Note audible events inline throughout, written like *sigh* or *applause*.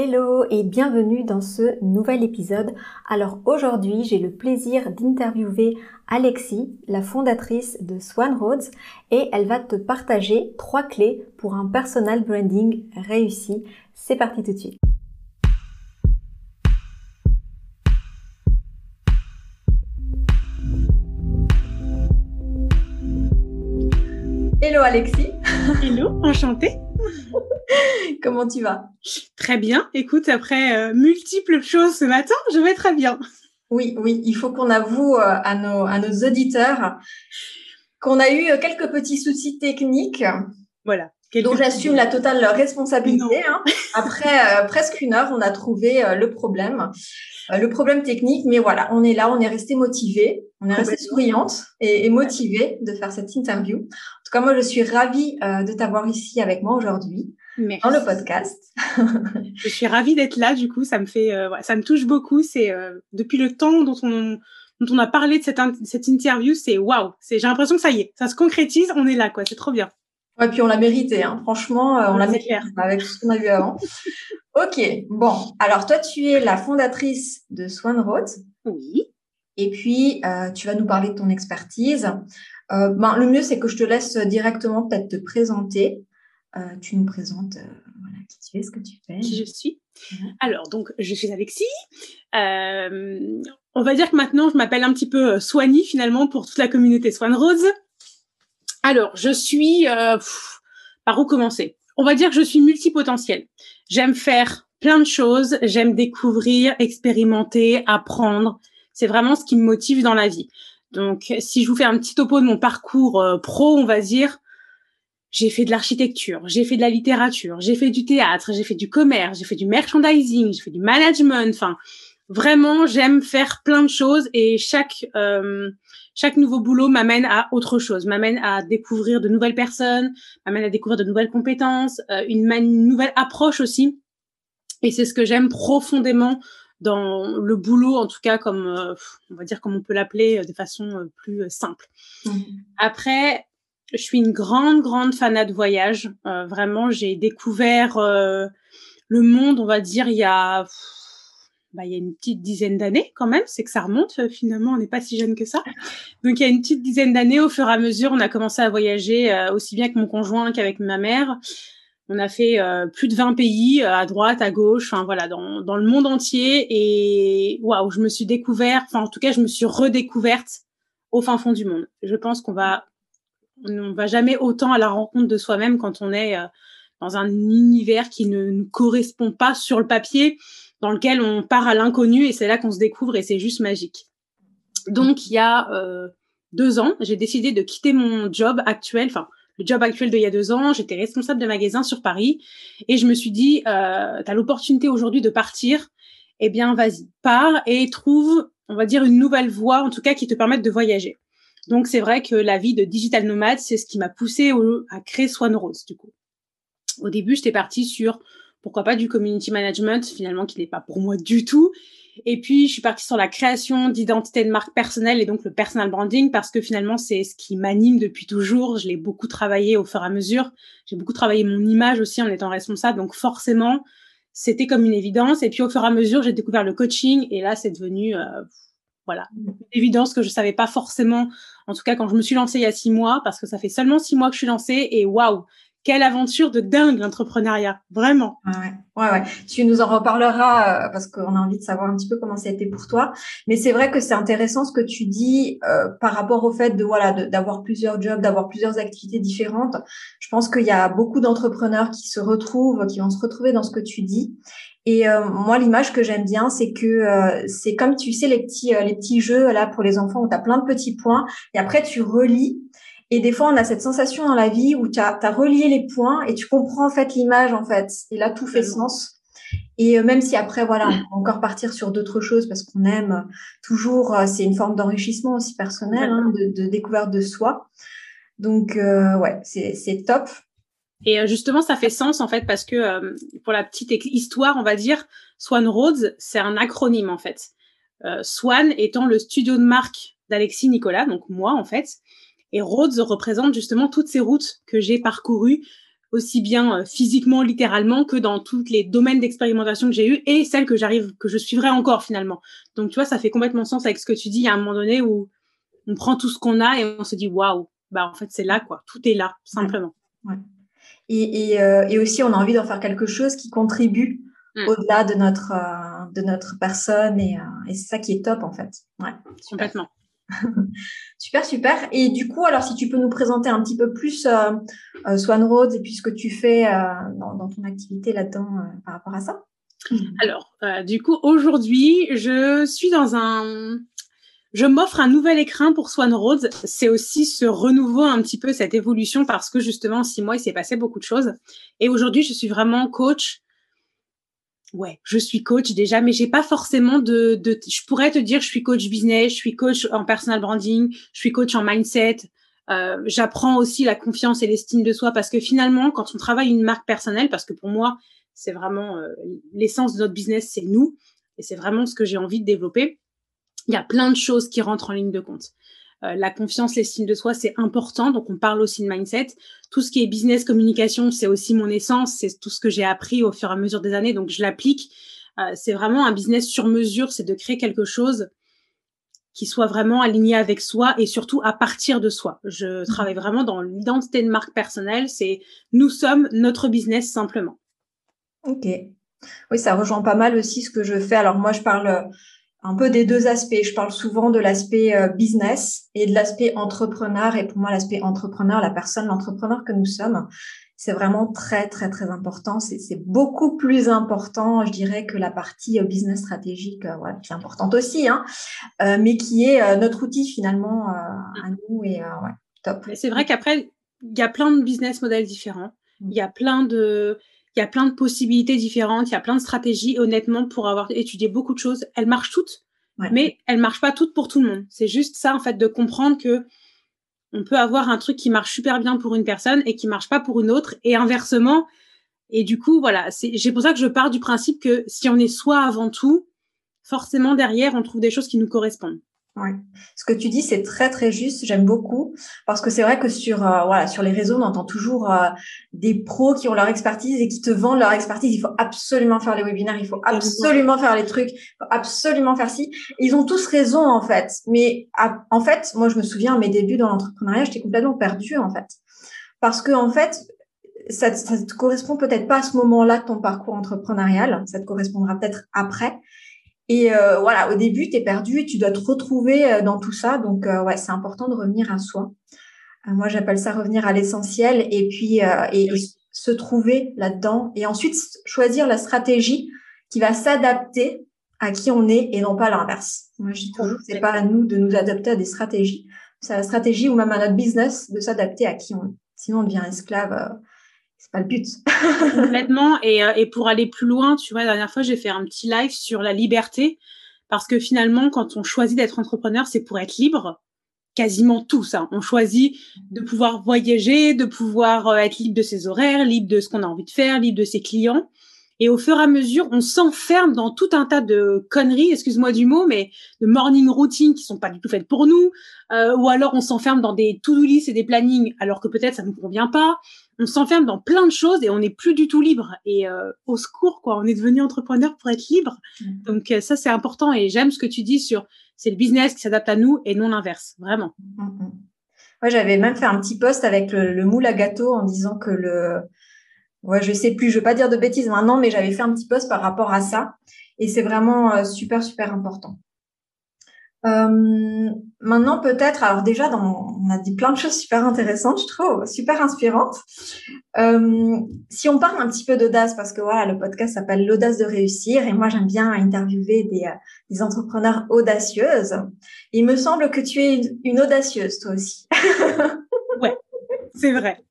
Hello et bienvenue dans ce nouvel épisode. Alors aujourd'hui j'ai le plaisir d'interviewer Alexis, la fondatrice de Swan Roads et elle va te partager trois clés pour un personal branding réussi. C'est parti tout de suite. Hello Alexis. Hello, enchantée. *laughs* Comment tu vas? Très bien. Écoute, après euh, multiples choses ce matin, je vais très bien. Oui, oui, il faut qu'on avoue euh, à, nos, à nos auditeurs qu'on a eu euh, quelques petits soucis techniques. Voilà. dont j'assume la totale responsabilité. Hein. Après presque une heure, on a trouvé le problème, le problème technique. Mais voilà, on est là, on est resté motivé, on est resté souriante et, et motivé de faire cette interview. En tout cas, moi, je suis ravie de t'avoir ici avec moi aujourd'hui. Merci. dans le podcast. *laughs* je suis ravie d'être là. Du coup, ça me fait, euh, ça me touche beaucoup. C'est euh, depuis le temps dont on, dont on a parlé de cette, cette interview, c'est waouh. C'est, j'ai l'impression que ça y est, ça se concrétise. On est là, quoi. C'est trop bien. Ouais, puis on l'a mérité. Hein. Franchement, euh, on l'a mérité avec tout ce qu'on a vu avant. *laughs* ok. Bon, alors toi, tu es la fondatrice de Swan Road. Oui. Et puis, tu vas nous parler de ton expertise. ben, le mieux, c'est que je te laisse directement peut-être te présenter euh, tu nous présentes euh, voilà, qui tu es, ce que tu fais. Qui je suis. Alors, donc, je suis Alexis. Euh, on va dire que maintenant, je m'appelle un petit peu Soigny, finalement, pour toute la communauté Swan Rose. Alors, je suis... par où commencer? On va dire que je suis multipotentielle. J'aime faire plein de choses. J'aime découvrir, expérimenter, apprendre. C'est vraiment ce qui me motive dans la vie. Donc, si je vous fais un petit topo de mon parcours pro, on va dire, j'ai fait de l'architecture, j'ai fait de la littérature, j'ai fait du théâtre, j'ai fait du commerce, j'ai fait du merchandising, j'ai fait du management. Enfin, vraiment, j'aime faire plein de choses et chaque euh, chaque nouveau boulot m'amène à autre chose, m'amène à découvrir de nouvelles personnes, m'amène à découvrir de nouvelles compétences, euh, une, une, nouvelle approche aussi. Et c'est ce que j'aime profondément dans le boulot, en tout cas comme euh, on va dire comme on peut l'appeler de façon plus simple. Mmh. Après, je suis une grande, grande fanat de voyage. Euh, vraiment, j'ai découvert euh, le monde, on va dire, il y a, bah, il y a une petite dizaine d'années quand même. C'est que ça remonte, euh, finalement, on n'est pas si jeune que ça. Donc, il y a une petite dizaine d'années, au fur et à mesure, on a commencé à voyager aussi bien avec mon conjoint qu'avec ma mère. On a fait plus de 20 pays à droite, à gauche, enfin voilà, dans, dans le monde entier. Et waouh, je me suis découverte, enfin en tout cas, je me suis redécouverte au fin fond du monde. Je pense qu'on va on ne va jamais autant à la rencontre de soi-même quand on est euh, dans un univers qui ne nous correspond pas sur le papier, dans lequel on part à l'inconnu et c'est là qu'on se découvre et c'est juste magique. Donc il y a euh, deux ans, j'ai décidé de quitter mon job actuel, enfin le job actuel d'il y a deux ans, j'étais responsable de magasin sur Paris et je me suis dit, euh, tu as l'opportunité aujourd'hui de partir, eh bien vas-y, pars et trouve, on va dire, une nouvelle voie, en tout cas qui te permette de voyager. Donc c'est vrai que la vie de digital nomade, c'est ce qui m'a poussé à créer Swan Rose du coup. Au début, j'étais partie sur pourquoi pas du community management, finalement qui n'est pas pour moi du tout. Et puis je suis partie sur la création d'identité de marque personnelle et donc le personal branding parce que finalement c'est ce qui m'anime depuis toujours. Je l'ai beaucoup travaillé au fur et à mesure. J'ai beaucoup travaillé mon image aussi en étant responsable. Donc forcément, c'était comme une évidence. Et puis au fur et à mesure, j'ai découvert le coaching et là c'est devenu euh, voilà, une évidence que je savais pas forcément, en tout cas quand je me suis lancée il y a six mois, parce que ça fait seulement six mois que je suis lancée et waouh, quelle aventure de dingue l'entrepreneuriat, vraiment. Ouais, ouais, ouais. Tu nous en reparleras euh, parce qu'on a envie de savoir un petit peu comment ça a été pour toi. Mais c'est vrai que c'est intéressant ce que tu dis euh, par rapport au fait de voilà d'avoir plusieurs jobs, d'avoir plusieurs activités différentes. Je pense qu'il y a beaucoup d'entrepreneurs qui se retrouvent, qui vont se retrouver dans ce que tu dis. Et euh, moi, l'image que j'aime bien, c'est que euh, c'est comme tu sais les petits euh, les petits jeux là pour les enfants où tu as plein de petits points et après tu relis. Et des fois, on a cette sensation dans la vie où tu as, as, relié les points et tu comprends en fait l'image en fait. Et là, tout fait sens. Et même si après, voilà, on peut encore partir sur d'autres choses parce qu'on aime toujours, c'est une forme d'enrichissement aussi personnel, hein, de, de, découverte de soi. Donc, ouais, c'est top. Et euh, justement, ça fait sens en fait parce que euh, pour la petite histoire, on va dire, Swan Roads, c'est un acronyme en fait. Euh, Swan étant le studio de marque d'Alexis Nicolas, donc moi en fait, et Rhodes représente justement toutes ces routes que j'ai parcourues aussi bien physiquement, littéralement, que dans tous les domaines d'expérimentation que j'ai eu et celles que j'arrive, que je suivrai encore finalement. Donc tu vois, ça fait complètement sens avec ce que tu dis. Il y a un moment donné où on prend tout ce qu'on a et on se dit waouh, bah en fait c'est là quoi, tout est là simplement. Ouais. Et, et, euh, et, aussi on a envie d'en faire quelque chose qui contribue mm. au-delà de notre euh, de notre personne et, euh, et c'est ça qui est top en fait. Ouais, complètement. *laughs* super, super. Et du coup, alors si tu peux nous présenter un petit peu plus euh, Swan Roads et puis ce que tu fais dans, dans, ton activité là-dedans par rapport à ça. Alors, du coup, aujourd'hui, je suis dans un je m'offre un nouvel écrin pour Swan Roads. C'est aussi ce renouveau un petit peu, cette évolution, parce que justement, six mois, il s'est passé beaucoup de choses. Et aujourd'hui, je suis vraiment coach. Ouais, je suis coach déjà, mais j'ai pas forcément de, de, je pourrais te dire, je suis coach business, je suis coach en personal branding, je suis coach en mindset. Euh, j'apprends aussi la confiance et l'estime de soi parce que finalement, quand on travaille une marque personnelle, parce que pour moi, c'est vraiment euh, l'essence de notre business, c'est nous, et c'est vraiment ce que j'ai envie de développer il y a plein de choses qui rentrent en ligne de compte. Euh, la confiance, l'estime de soi, c'est important. Donc, on parle aussi de mindset. Tout ce qui est business, communication, c'est aussi mon essence. C'est tout ce que j'ai appris au fur et à mesure des années. Donc, je l'applique. Euh, c'est vraiment un business sur mesure. C'est de créer quelque chose qui soit vraiment aligné avec soi et surtout à partir de soi. Je travaille vraiment dans l'identité de marque personnelle. C'est nous sommes notre business simplement. Ok. Oui, ça rejoint pas mal aussi ce que je fais. Alors, moi, je parle un peu des deux aspects. Je parle souvent de l'aspect euh, business et de l'aspect entrepreneur. Et pour moi, l'aspect entrepreneur, la personne, l'entrepreneur que nous sommes, c'est vraiment très, très, très important. C'est beaucoup plus important, je dirais, que la partie euh, business stratégique, euh, voilà, qui est importante aussi, hein, mais qui est notre outil finalement à nous. Et ouais, top. C'est vrai qu'après, il y a plein de business models différents. Il y a plein de il y a plein de possibilités différentes, il y a plein de stratégies. Honnêtement, pour avoir étudié beaucoup de choses, elles marchent toutes, mais elles marchent pas toutes pour tout le monde. C'est juste ça, en fait, de comprendre que on peut avoir un truc qui marche super bien pour une personne et qui marche pas pour une autre, et inversement. Et du coup, voilà, c'est pour ça que je pars du principe que si on est soi avant tout, forcément derrière, on trouve des choses qui nous correspondent. Ouais. Ce que tu dis, c'est très très juste. J'aime beaucoup parce que c'est vrai que sur euh, voilà sur les réseaux, on entend toujours euh, des pros qui ont leur expertise et qui te vendent leur expertise. Il faut absolument faire les webinaires, il faut absolument faire les trucs, il faut absolument faire ci. ils ont tous raison en fait. Mais en fait, moi je me souviens à mes débuts dans l'entrepreneuriat, j'étais complètement perdue en fait parce que en fait ça, ça te correspond peut-être pas à ce moment-là de ton parcours entrepreneurial, ça te correspondra peut-être après. Et euh, voilà, au début, tu es perdu et tu dois te retrouver euh, dans tout ça. Donc, euh, ouais, c'est important de revenir à soi. moi, j'appelle ça revenir à l'essentiel et puis et, se trouver là-dedans. Et ensuite, choisir la stratégie qui va s'adapter à qui on est et non pas l'inverse. Moi, je dis toujours, c'est pas à nous de nous adapter à des stratégies. C'est à la stratégie ou même à notre business de s'adapter à qui on est. Sinon, on devient esclave pas le but. *laughs* Complètement. Et, euh, et pour aller plus loin, tu vois, la dernière fois, j'ai fait un petit live sur la liberté. Parce que finalement, quand on choisit d'être entrepreneur, c'est pour être libre. Quasiment tout ça. On choisit de pouvoir voyager, de pouvoir euh, être libre de ses horaires, libre de ce qu'on a envie de faire, libre de ses clients. Et au fur et à mesure, on s'enferme dans tout un tas de conneries, excuse-moi du mot, mais de morning routines qui sont pas du tout faites pour nous. Euh, ou alors on s'enferme dans des to-do lists et des plannings alors que peut-être ça nous convient pas on s'enferme dans plein de choses et on n'est plus du tout libre. Et euh, au secours, quoi, on est devenu entrepreneur pour être libre. Mm. Donc euh, ça, c'est important. Et j'aime ce que tu dis sur c'est le business qui s'adapte à nous et non l'inverse, vraiment. Mm, mm. Moi, j'avais même fait un petit post avec le, moule à gâteau en disant que le, ouais, je sais plus, je veux pas dire de bêtises maintenant, mais j'avais fait un petit post par rapport à ça. Et c'est vraiment euh, super, super important. Euh, maintenant, peut-être, alors déjà, on a dit plein de choses super intéressantes, je trouve, super inspirantes. Euh, si on parle un petit peu d'audace, parce que voilà, le podcast s'appelle l'audace de réussir, et moi j'aime bien interviewer des, euh, des entrepreneurs audacieuses. Il me semble que tu es une audacieuse, toi aussi. *laughs* ouais, c'est vrai.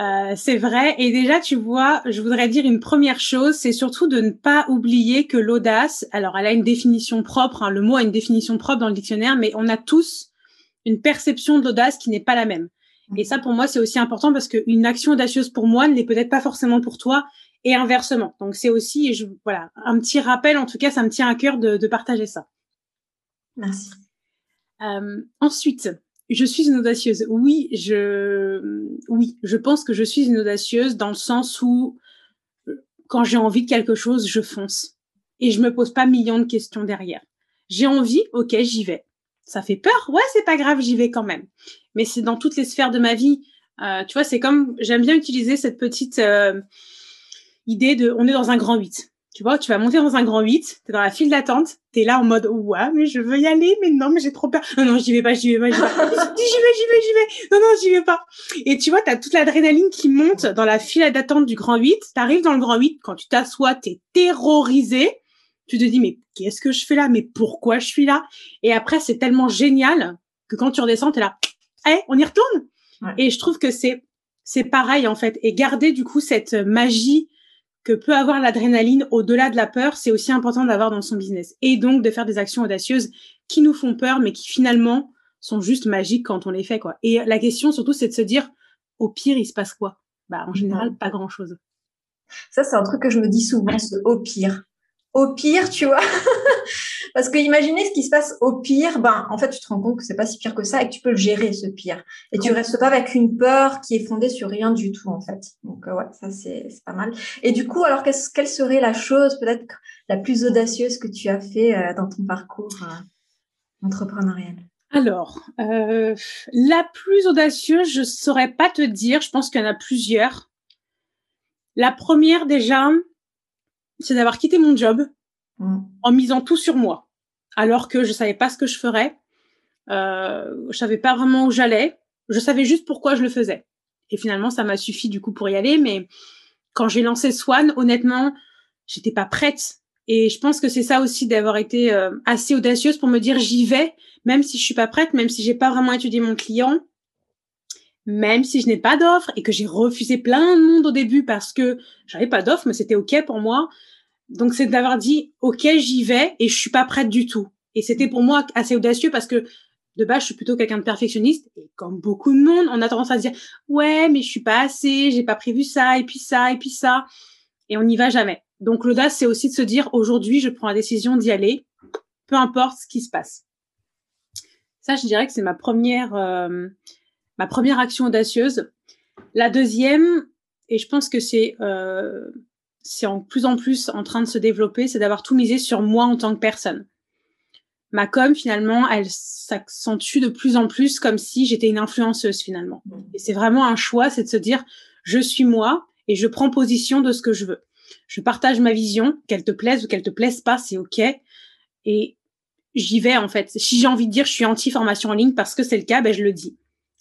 Euh, c'est vrai. Et déjà, tu vois, je voudrais dire une première chose, c'est surtout de ne pas oublier que l'audace, alors elle a une définition propre, hein, le mot a une définition propre dans le dictionnaire, mais on a tous une perception de l'audace qui n'est pas la même. Et ça, pour moi, c'est aussi important parce qu'une action audacieuse pour moi ne l'est peut-être pas forcément pour toi et inversement. Donc c'est aussi, je, voilà, un petit rappel. En tout cas, ça me tient à cœur de, de partager ça. Merci. Euh, ensuite, je suis une audacieuse. Oui, je, oui, je pense que je suis une audacieuse dans le sens où, quand j'ai envie de quelque chose, je fonce. Et je me pose pas millions de questions derrière. J'ai envie, ok, j'y vais. Ça fait peur, ouais, c'est pas grave, j'y vais quand même. Mais c'est dans toutes les sphères de ma vie. Euh, tu vois, c'est comme, j'aime bien utiliser cette petite euh, idée de, on est dans un grand 8. Tu vois, tu vas monter dans un grand 8, t'es dans la file d'attente, t'es là en mode, ouais, mais je veux y aller, mais non, mais j'ai trop peur. Non, non, j'y vais pas, j'y vais pas, j'y vais *laughs* j'y vais, j'y vais, j'y vais. Non, non, j'y vais pas. Et tu vois, t'as toute l'adrénaline qui monte dans la file d'attente du grand 8. T'arrives dans le grand 8, quand tu t'assois, t'es terrorisé. Tu te dis, mais qu'est-ce que je fais là? Mais pourquoi je suis là? Et après, c'est tellement génial que quand tu redescends, t'es là, eh, on y retourne? Et je trouve que c'est, c'est pareil, en fait. Et garder, du coup, cette magie que peut avoir l'adrénaline au-delà de la peur, c'est aussi important d'avoir dans son business. Et donc de faire des actions audacieuses qui nous font peur, mais qui finalement sont juste magiques quand on les fait, quoi. Et la question surtout, c'est de se dire, au pire, il se passe quoi? Bah, en général, pas grand-chose. Ça, c'est un truc que je me dis souvent, ce au pire. Au pire, tu vois? Parce que imaginez ce qui se passe au pire, ben en fait tu te rends compte que c'est pas si pire que ça et que tu peux le gérer ce pire. Et tu restes pas avec une peur qui est fondée sur rien du tout en fait. Donc euh, ouais, ça c'est pas mal. Et du coup, alors quelle serait la chose peut-être la plus audacieuse que tu as fait euh, dans ton parcours euh, entrepreneurial? Alors, la plus audacieuse, je saurais pas te dire. Je pense qu'il y en a plusieurs. La première déjà, c'est d'avoir quitté mon job En misant tout sur moi, alors que je savais pas ce que je ferais, euh, je savais pas vraiment où j'allais, je savais juste pourquoi je le faisais. Et finalement, ça m'a suffi du coup pour y aller. Mais quand j'ai lancé Swan, honnêtement, j'étais pas prête. Et je pense que c'est ça aussi d'avoir été euh, assez audacieuse pour me dire j'y vais, même si je suis pas prête, même si j'ai pas vraiment étudié mon client, même si je n'ai pas d'offre et que j'ai refusé plein de monde au début parce que j'avais pas d'offre, mais c'était ok pour moi. Donc c'est d'avoir dit ok j'y vais et je suis pas prête du tout. Et c'était pour moi assez audacieux parce que de base je suis plutôt quelqu'un de perfectionniste et comme beaucoup de monde on a tendance à se dire ouais mais je suis pas assez, j'ai pas prévu ça et puis ça et puis ça et on n'y va jamais. Donc l'audace c'est aussi de se dire aujourd'hui je prends la décision d'y aller, peu importe ce qui se passe. Ça je dirais que c'est ma première euh, ma première action audacieuse. La deuxième et je pense que c'est euh, c'est en plus en plus en train de se développer, c'est d'avoir tout misé sur moi en tant que personne. Ma com, finalement, elle s'accentue de plus en plus comme si j'étais une influenceuse, finalement. Et c'est vraiment un choix, c'est de se dire, je suis moi et je prends position de ce que je veux. Je partage ma vision, qu'elle te plaise ou qu'elle te plaise pas, c'est OK. Et j'y vais, en fait. Si j'ai envie de dire, je suis anti-formation en ligne parce que c'est le cas, ben, je le dis.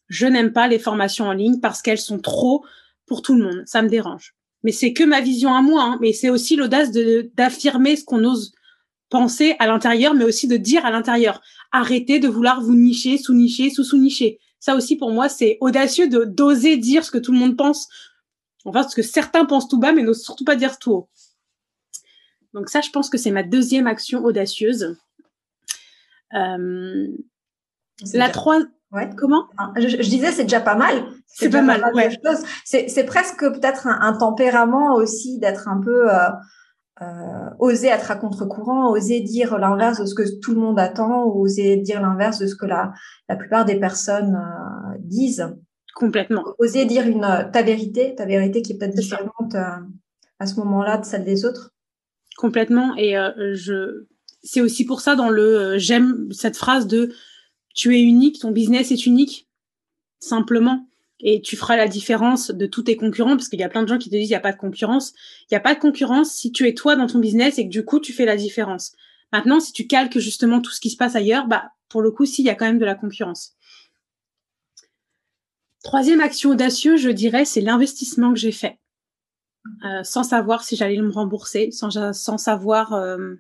Je n'aime pas les formations en ligne parce qu'elles sont trop pour tout le monde. Ça me dérange mais c'est que ma vision à moi. Hein. Mais c'est aussi l'audace de d'affirmer ce qu'on ose penser à l'intérieur, mais aussi de dire à l'intérieur. Arrêtez de vouloir vous nicher, sous-nicher, sous-sous-nicher. Ça aussi, pour moi, c'est audacieux de d'oser dire ce que tout le monde pense. Enfin, ce que certains pensent tout bas, mais n'osent surtout pas dire tout haut. Donc ça, je pense que c'est ma deuxième action audacieuse. Euh, la troisième Ouais. Comment? Je, je, disais, c'est déjà pas mal. C'est pas mal. ouais. C'est presque peut-être un, un, tempérament aussi d'être un peu euh, euh, oser être à contre-courant, oser dire l'inverse de ce que tout le monde attend, ou oser dire l'inverse de ce que la, la plupart des personnes euh, disent. Complètement. Oser dire une ta vérité, ta vérité qui est peut-être différente euh, à ce moment-là de celle des autres. Complètement. Et euh, je, c'est aussi pour ça dans le j'aime cette phrase de tu es unique, ton business est unique, simplement. Et tu feras la différence de tous tes concurrents, parce qu'il y a plein de gens qui te disent il n'y a pas de concurrence. Il n'y a pas de concurrence si tu es toi dans ton business et que du coup tu fais la différence. Maintenant, si tu calques justement tout ce qui se passe ailleurs, bah pour le coup, si, il y a quand même de la concurrence. Troisième action audacieuse, je dirais, c'est l'investissement que j'ai fait, euh, sans savoir si j'allais me rembourser, sans, sans savoir euh,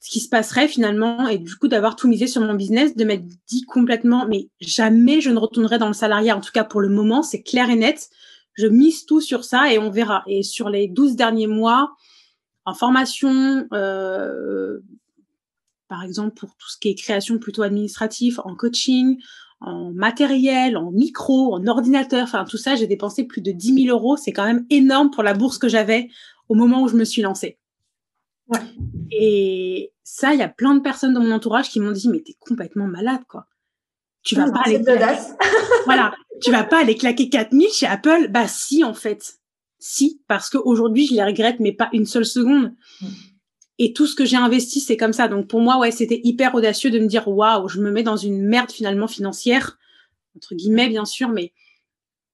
ce qui se passerait finalement et du coup d'avoir tout misé sur mon business, de m'être dit complètement, mais jamais je ne retournerai dans le salariat, en tout cas pour le moment, c'est clair et net. Je mise tout sur ça et on verra. Et sur les 12 derniers mois, en formation, euh, par exemple pour tout ce qui est création plutôt administratif, en coaching, en matériel, en micro, en ordinateur, enfin tout ça, j'ai dépensé plus de 10 000 euros. C'est quand même énorme pour la bourse que j'avais au moment où je me suis lancée. Et ça, il y a plein de personnes dans mon entourage qui m'ont dit, mais t'es complètement malade, quoi. Tu vas pas aller claquer... *laughs* voilà, tu vas pas aller claquer 4000 chez Apple. Bah si en fait. Si parce qu'aujourd'hui je les regrette mais pas une seule seconde. Mm. Et tout ce que j'ai investi, c'est comme ça. Donc pour moi, ouais, c'était hyper audacieux de me dire waouh, je me mets dans une merde finalement financière entre guillemets bien sûr, mais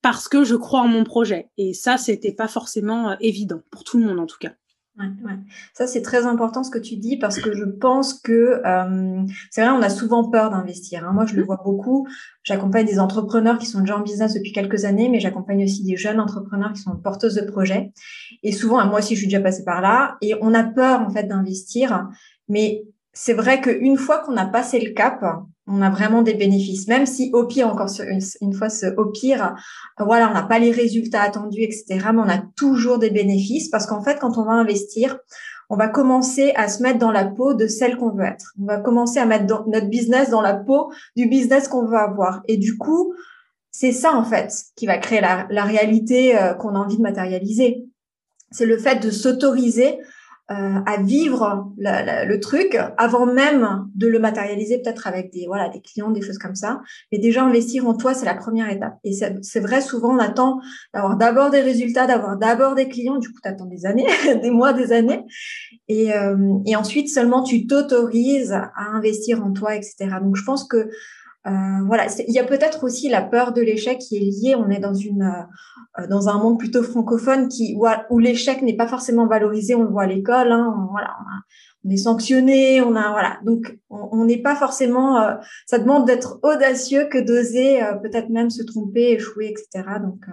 parce que je crois en mon projet. Et ça, c'était pas forcément euh, évident pour tout le monde en tout cas. Ouais, ouais. Ça, c'est très important ce que tu dis parce que je pense que euh, c'est vrai, on a souvent peur d'investir. Hein. Moi, je le vois beaucoup. J'accompagne des entrepreneurs qui sont déjà en business depuis quelques années, mais j'accompagne aussi des jeunes entrepreneurs qui sont porteuses de projets. Et souvent, moi aussi, je suis déjà passée par là. Et on a peur en fait d'investir, mais c'est vrai qu'une fois qu'on a passé le cap, on a vraiment des bénéfices. Même si au pire, encore une, fois, ce, au pire, voilà, on n'a pas les résultats attendus, etc. Mais on a toujours des bénéfices parce qu'en fait, quand on va investir, on va commencer à se mettre dans la peau de celle qu'on veut être. On va commencer à mettre notre business dans la peau du business qu'on veut avoir. Et du coup, c'est ça en fait qui va créer la, la réalité euh, qu'on a envie de matérialiser. C'est le fait de s'autoriser euh, à vivre le truc avant même de le matérialiser peut-être avec des voilà des clients des choses comme ça. Mais déjà investir en toi c'est la première étape. Et c'est vrai souvent on attend d'avoir d'abord des résultats d'avoir d'abord des clients. Du coup tu attends des années *laughs* des mois des années. Et, euh, et ensuite seulement tu t'autorises à investir en toi etc donc je pense que euh, voilà, il y a peut-être aussi la peur de l'échec qui est liée. On est dans une euh, dans un monde plutôt francophone qui où, l'échec n'est pas forcément valorisé. On le voit à l'école. Hein, on, voilà, on, est sanctionné. On a voilà, donc on n'est pas forcément. Euh, ça demande d'être audacieux que d'oser peut-être même se tromper, échouer, etc. Donc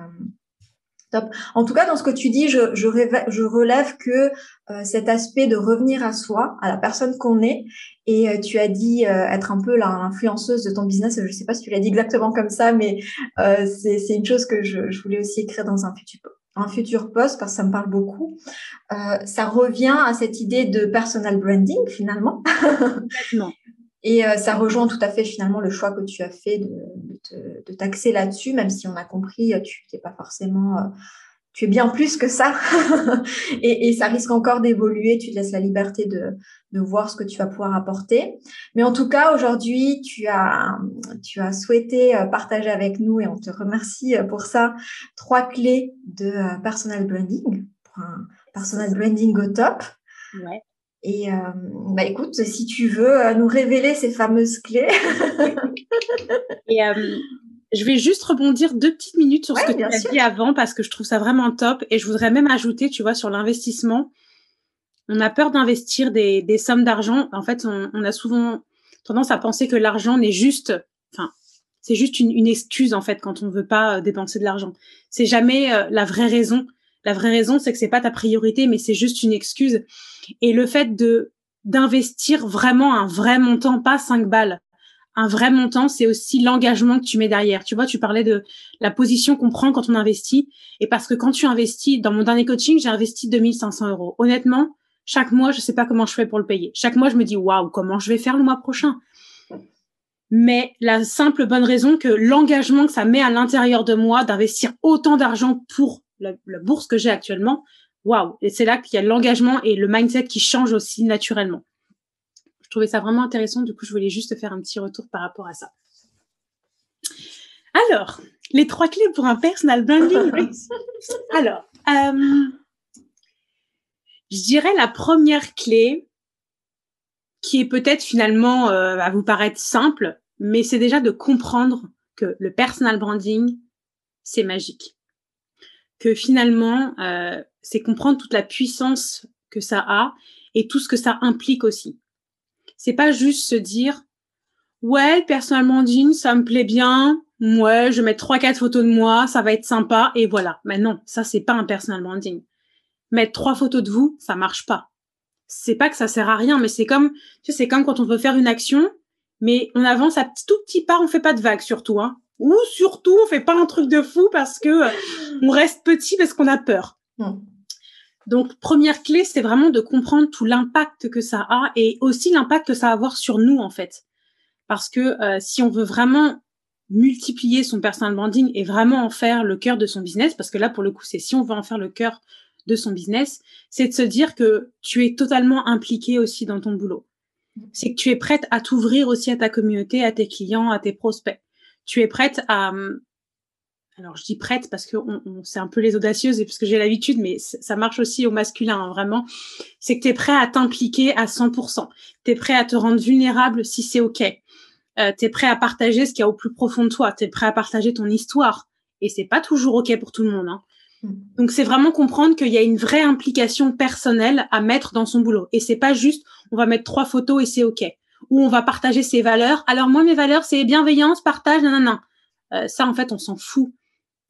en tout cas, dans ce que tu dis, je, je, je relève que euh, cet aspect de revenir à soi, à la personne qu'on est, et euh, tu as dit euh, être un peu l'influenceuse de ton business. Je ne sais pas si tu l'as dit exactement comme ça, mais c'est une chose que je, je, voulais aussi écrire dans un futur un futur post parce que ça me parle beaucoup. ça revient à cette idée de personal branding finalement. Et euh, ça rejoint tout à fait finalement le choix que tu as fait de, de, t'axer là-dessus, même si on a compris, euh, tu n'es pas forcément, euh, tu es bien plus que ça. *laughs* et, et, ça risque encore d'évoluer. Tu te laisses la liberté de, de voir ce que tu vas pouvoir apporter. Mais en tout cas, aujourd'hui, tu as, tu as souhaité partager avec nous et on te remercie pour ça trois clés de personal branding pour un personal branding au top. Ouais. Et euh, bah écoute, si tu veux euh, nous révéler ces fameuses clés. *laughs* et euh, je vais juste rebondir deux petites minutes sur ce que tu as dit avant parce que je trouve ça vraiment top. Et je voudrais même ajouter, tu vois, sur l'investissement. On a peur d'investir des, des sommes d'argent. En fait, on, on, a souvent tendance à penser que l'argent n'est juste, enfin, c'est juste une, une, excuse en fait quand on veut pas dépenser de l'argent. C'est jamais la vraie raison. La vraie raison, c'est que c'est pas ta priorité, mais c'est juste une excuse. Et le fait de d'investir vraiment un vrai montant, pas 5 balles, un vrai montant, c'est aussi l'engagement que tu mets derrière. Tu vois, tu parlais de la position qu'on prend quand on investit. Et parce que quand tu investis, dans mon dernier coaching, j'ai investi 2500 euros. Honnêtement, chaque mois, je sais pas comment je fais pour le payer. Chaque mois, je me dis, waouh, comment je vais faire le mois prochain? Mais la simple bonne raison que l'engagement que ça met à l'intérieur de moi d'investir autant d'argent pour la, bourse que j'ai actuellement, waouh Et c'est là qu'il y a l'engagement et le mindset qui change aussi naturellement. Je trouvais ça vraiment intéressant, du coup, je voulais juste faire un petit retour par rapport à ça. Alors, les trois clés pour un personal branding. *laughs* Alors, euh, je dirais la première clé, qui est peut-être finalement euh, à vous paraître simple, mais c'est déjà de comprendre que le personal branding, c'est magique que finalement, euh, c'est comprendre toute la puissance que ça a et tout ce que ça implique aussi. C'est pas juste se dire, ouais, personnellement, Jean, ça me plaît bien, ouais, je vais mettre trois, quatre photos de moi, ça va être sympa, et voilà. Mais non, ça, c'est pas un personal branding. Mettre trois photos de vous, ça marche pas. C'est pas que ça sert à rien, mais c'est comme, tu sais, c'est comme quand on veut faire une action, mais on avance à tout petit pas, on fait pas de vagues surtout, hein. Ou surtout, on fait pas un truc de fou parce que euh, on reste petit parce qu'on a peur. Hmm. Donc, première clé, c'est vraiment de comprendre tout l'impact que ça a et aussi l'impact que ça va avoir sur nous, en fait. Parce que euh, si on veut vraiment multiplier son personal branding et vraiment en faire le cœur de son business, parce que là, pour le coup, c'est si on veut en faire le cœur de son business, c'est de se dire que tu es totalement impliqué aussi dans ton boulot. C'est que tu es prête à t'ouvrir aussi à ta communauté, à tes clients, à tes prospects. Tu es prête à, alors je dis prête parce que on, c'est un peu les audacieuses et parce que j'ai l'habitude, mais ça marche aussi au masculin hein, vraiment. C'est que tu es prêt à t'impliquer à 100%. Tu es prêt à te rendre vulnérable si c'est ok. Euh, tu es prêt à partager ce qu'il y a au plus profond de toi. Tu es prêt à partager ton histoire et c'est pas toujours ok pour tout le monde. Hein. Mm. Donc c'est vraiment comprendre qu'il y a une vraie implication personnelle à mettre dans son boulot et c'est pas juste on va mettre trois photos et c'est ok ou on va partager ses valeurs. Alors moi mes valeurs c'est bienveillance, partage, non non non. Euh, ça en fait on s'en fout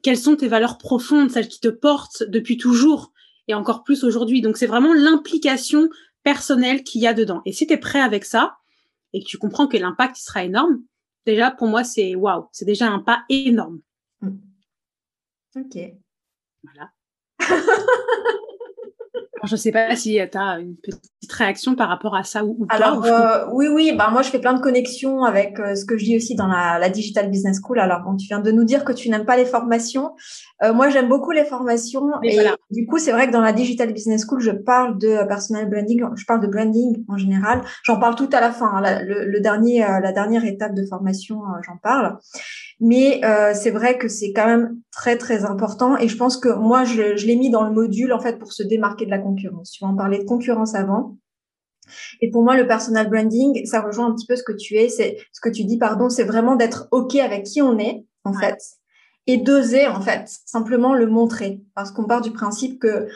quelles sont tes valeurs profondes, celles qui te portent depuis toujours et encore plus aujourd'hui? Donc c'est vraiment l'implication personnelle qu'il y a dedans. Et si tu es prêt avec ça et que tu comprends que l'impact sera énorme, déjà pour moi c'est waouh, c'est déjà un pas énorme. Hmm. Ok. Voilà. *laughs* je ne sais pas si tu as une petite réaction par rapport à ça ou, pas. Alors, euh, oui, oui, bah, moi, je fais plein de connexions avec euh, ce que je dis aussi dans la, la, Digital Business School. Alors, bon, tu viens de nous dire que tu n'aimes pas les formations. Euh, moi, j'aime beaucoup les formations. et du coup, c'est vrai que dans la Digital Business School, je parle de personal branding, je parle de branding en général. J'en parle tout à la fin. Hein. le, dernier, la dernière étape de formation, j'en parle. Mais c'est vrai que c'est quand même très, très important. Et je pense que moi, je, je l'ai mis dans le module, en fait, pour se démarquer de la concurrence. Tu vas en parler de concurrence avant. Et pour moi, le personal branding, ça rejoint un petit peu ce que tu es, c'est ce que tu dis, pardon, c'est vraiment d'être ok avec qui on est, en fait, et d'oser, en fait, simplement le montrer, parce qu'on part du principe que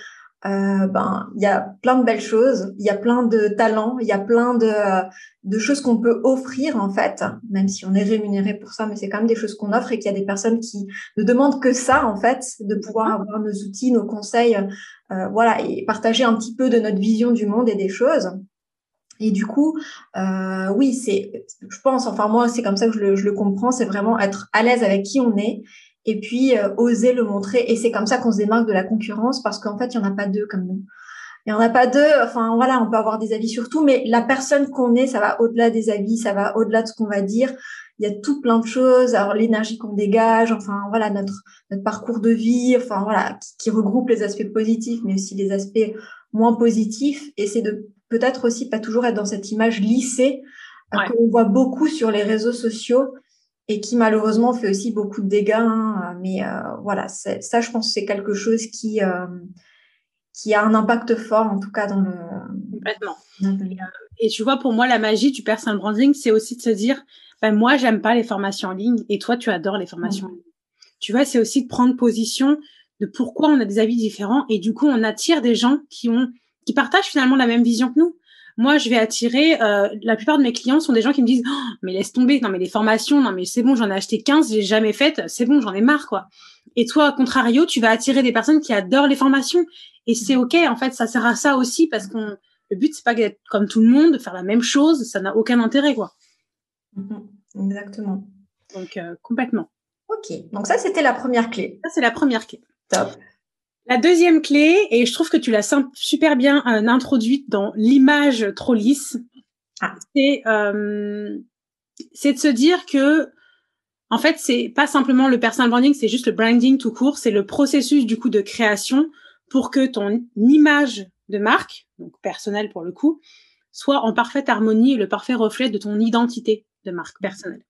euh, ben il y a plein de belles choses, il y a plein de talents, il y a plein de, de choses qu'on peut offrir en fait, même si on est rémunéré pour ça, mais c'est quand même des choses qu'on offre et qu'il y a des personnes qui ne demandent que ça en fait, de pouvoir avoir nos outils, nos conseils, euh, voilà, et partager un petit peu de notre vision du monde et des choses. Et du coup, euh, oui, c'est, je pense, enfin moi, c'est comme ça que je le, je le comprends, c'est vraiment être à l'aise avec qui on est et puis euh, oser le montrer. Et c'est comme ça qu'on se démarque de la concurrence parce qu'en fait, il n'y en a pas deux comme nous. Il n'y en a pas deux. Enfin, voilà, on peut avoir des avis sur tout, mais la personne qu'on est, ça va au-delà des avis, ça va au-delà de ce qu'on va dire. Il y a tout plein de choses. Alors, l'énergie qu'on dégage, enfin, voilà, notre, notre parcours de vie, enfin, voilà, qui, qui regroupe les aspects positifs, mais aussi les aspects moins positifs. Et c'est de peut-être aussi pas toujours être dans cette image lissée euh, qu'on voit beaucoup sur les réseaux sociaux et qui malheureusement fait aussi beaucoup de dégâts. Hein. mais euh, voilà, ça, je pense, c'est quelque chose qui euh, qui a un impact fort, en tout cas dans le. Complètement. Et tu vois, pour moi, la magie du personal branding, c'est aussi de se dire, ben moi, j'aime pas les formations en ligne, et toi, tu adores les formations en ligne. Tu vois, c'est aussi de prendre position de pourquoi on a des avis différents, et du coup, on attire des gens qui ont qui partagent finalement la même vision que nous. Moi, je vais attirer, euh, la plupart de mes clients sont des gens qui me disent, oh, mais laisse tomber, non mais les formations, non mais c'est bon, j'en ai acheté 15, j'ai jamais fait, c'est bon, j'en ai marre quoi. Et toi, à contrario, tu vas attirer des personnes qui adorent les formations. Et c'est ok, en fait, ça sert à ça aussi parce qu'on, le but c'est pas d'être comme tout le monde, de faire la même chose, ça n'a aucun intérêt quoi. Mm-hmm. exactement. Donc euh, complètement. Ok, donc ça c'était la première clé. Ça c'est la première clé. Top. La deuxième clé, et je trouve que tu l'as super bien euh, introduite dans l'image trop lisse, ah. euh, c'est de se dire que en fait c'est pas simplement le personal branding, c'est juste le branding tout court, c'est le processus du coup de création pour que ton image de marque, donc personnelle pour le coup, soit en parfaite harmonie et le parfait reflet de ton identité de marque personnelle.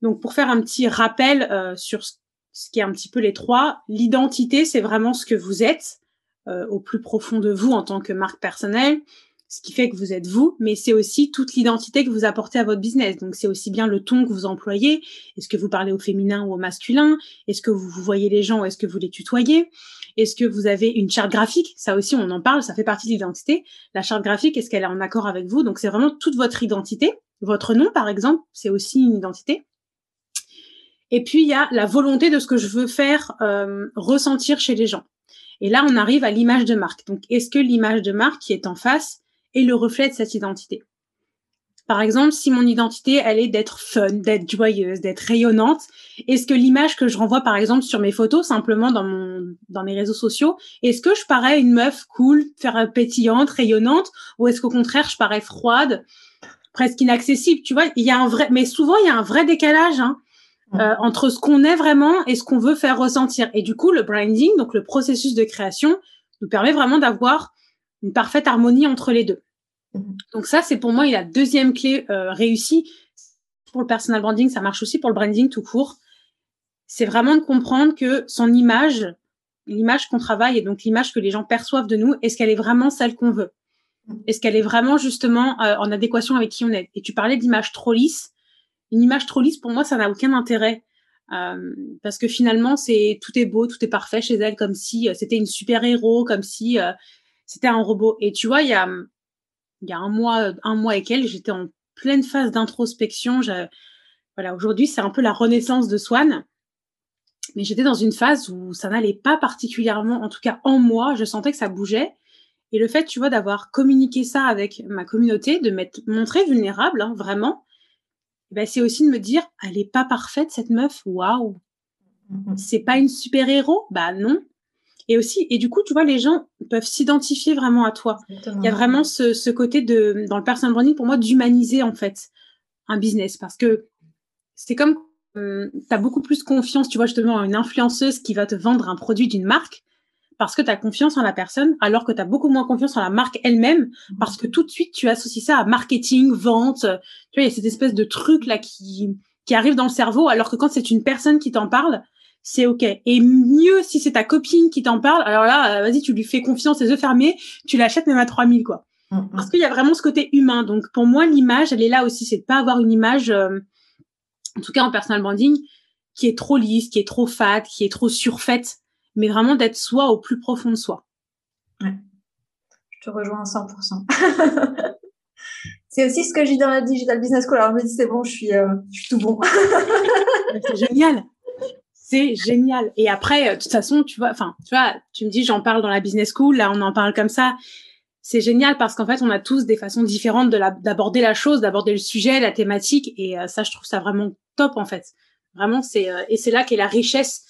Donc pour faire un petit rappel euh, sur ce ce qui est un petit peu les trois. L'identité, c'est vraiment ce que vous êtes euh, au plus profond de vous en tant que marque personnelle, ce qui fait que vous êtes vous, mais c'est aussi toute l'identité que vous apportez à votre business. Donc c'est aussi bien le ton que vous employez. Est-ce que vous parlez au féminin ou au masculin? Est-ce que vous, voyez les gens ou est-ce que vous les tutoyez? Est-ce que vous avez une charte graphique? Ça aussi, on en parle, ça fait partie de l'identité. La charte graphique, est-ce qu'elle est en accord avec vous? Donc c'est vraiment toute votre identité. Votre nom, par exemple, c'est aussi une identité. Et puis, il y a la volonté de ce que je veux faire euh, ressentir chez les gens. Et là, on arrive à l'image de marque. Donc, est-ce que l'image de marque qui est en face est le reflet de cette identité? Par exemple, si mon identité, elle est d'être fun, d'être joyeuse, d'être rayonnante, est-ce que l'image que je renvoie, par exemple, sur mes photos, simplement dans, mon, dans mes réseaux sociaux, est-ce que je parais une meuf cool, faire pétillante, rayonnante, ou est-ce qu'au contraire, je parais froide, presque inaccessible? Tu vois, il y a un vrai, mais souvent, il y a un vrai décalage. Hein euh, entre ce qu'on est vraiment et ce qu'on veut faire ressentir. Et du coup, le branding, donc le processus de création, nous permet vraiment d'avoir une parfaite harmonie entre les deux. Mhm. Donc ça, c'est pour moi la deuxième clé euh, réussie. Pour le personal branding, ça marche aussi pour le branding tout court. C'est vraiment de comprendre que son image, l'image qu'on travaille et donc l'image que les gens perçoivent de nous, est-ce qu'elle est vraiment celle qu'on veut? Mhm. Est-ce qu'elle est vraiment justement euh, en adéquation avec qui on est? Et tu parlais d'image trop lisse. Une image trop lisse, pour moi, ça n'a aucun intérêt. Euh, parce que finalement, c'est tout est beau, tout est parfait chez elle, comme si euh, c'était une super héros, comme si euh, c'était un robot. Et tu vois, il y a il y a un mois, un mois et quelques, j'étais en pleine phase d'introspection. Voilà, aujourd'hui, c'est un peu la renaissance de Swan. Mais j'étais dans une phase où ça n'allait pas particulièrement, en tout cas en moi, je sentais que ça bougeait. Et le fait, tu vois, d'avoir communiqué ça avec ma communauté, de m'être montré vulnérable, hein, vraiment, ben, c'est aussi de me dire, elle est pas parfaite cette meuf, waouh. Mm-hmm. C'est pas une super héros, bah non. Et aussi, et du coup, tu vois, les gens peuvent s'identifier vraiment à toi. Il y a vraiment ce, ce, côté de, dans le personal branding, pour moi, d'humaniser en fait un business, parce que c'est comme euh, tu as beaucoup plus confiance, tu vois, justement, une influenceuse qui va te vendre un produit d'une marque parce que tu as confiance en la personne, alors que tu as beaucoup moins confiance en la marque elle-même, mhm. parce que tout de suite, tu associes ça à marketing, vente. Tu vois, il y a cette espèce de truc là qui, qui arrive dans le cerveau, alors que quand c'est une personne qui t'en parle, c'est OK. Et mieux si c'est ta copine qui t'en parle, alors là, euh, vas-y, tu lui fais confiance, les yeux fermés, tu l'achètes même à 3000, quoi. Mhm. Parce qu'il y a vraiment ce côté humain. Donc, pour moi, l'image, elle est là aussi. C'est de pas avoir une image, euh, en tout cas en personal branding, qui est trop lisse, qui est trop fat, qui est trop surfaite mais vraiment d'être soi au plus profond de soi. Ouais. Je te rejoins à 100%. *laughs* c'est aussi ce que j'ai dans la Digital Business School. Alors, je me dis, c'est bon, je suis, euh, je suis tout bon. *laughs* c'est génial. C'est génial. Et après, euh, de toute façon, tu vois, enfin, tu vois, tu me dis, j'en parle dans la Business School, là, on en parle comme ça. C'est génial parce qu'en fait, on a tous des façons différentes de d'aborder la, chose, d'aborder le sujet, la thématique. Et euh, ça, je trouve ça vraiment top, en fait. Vraiment, c'est, et c'est là qu'est la richesse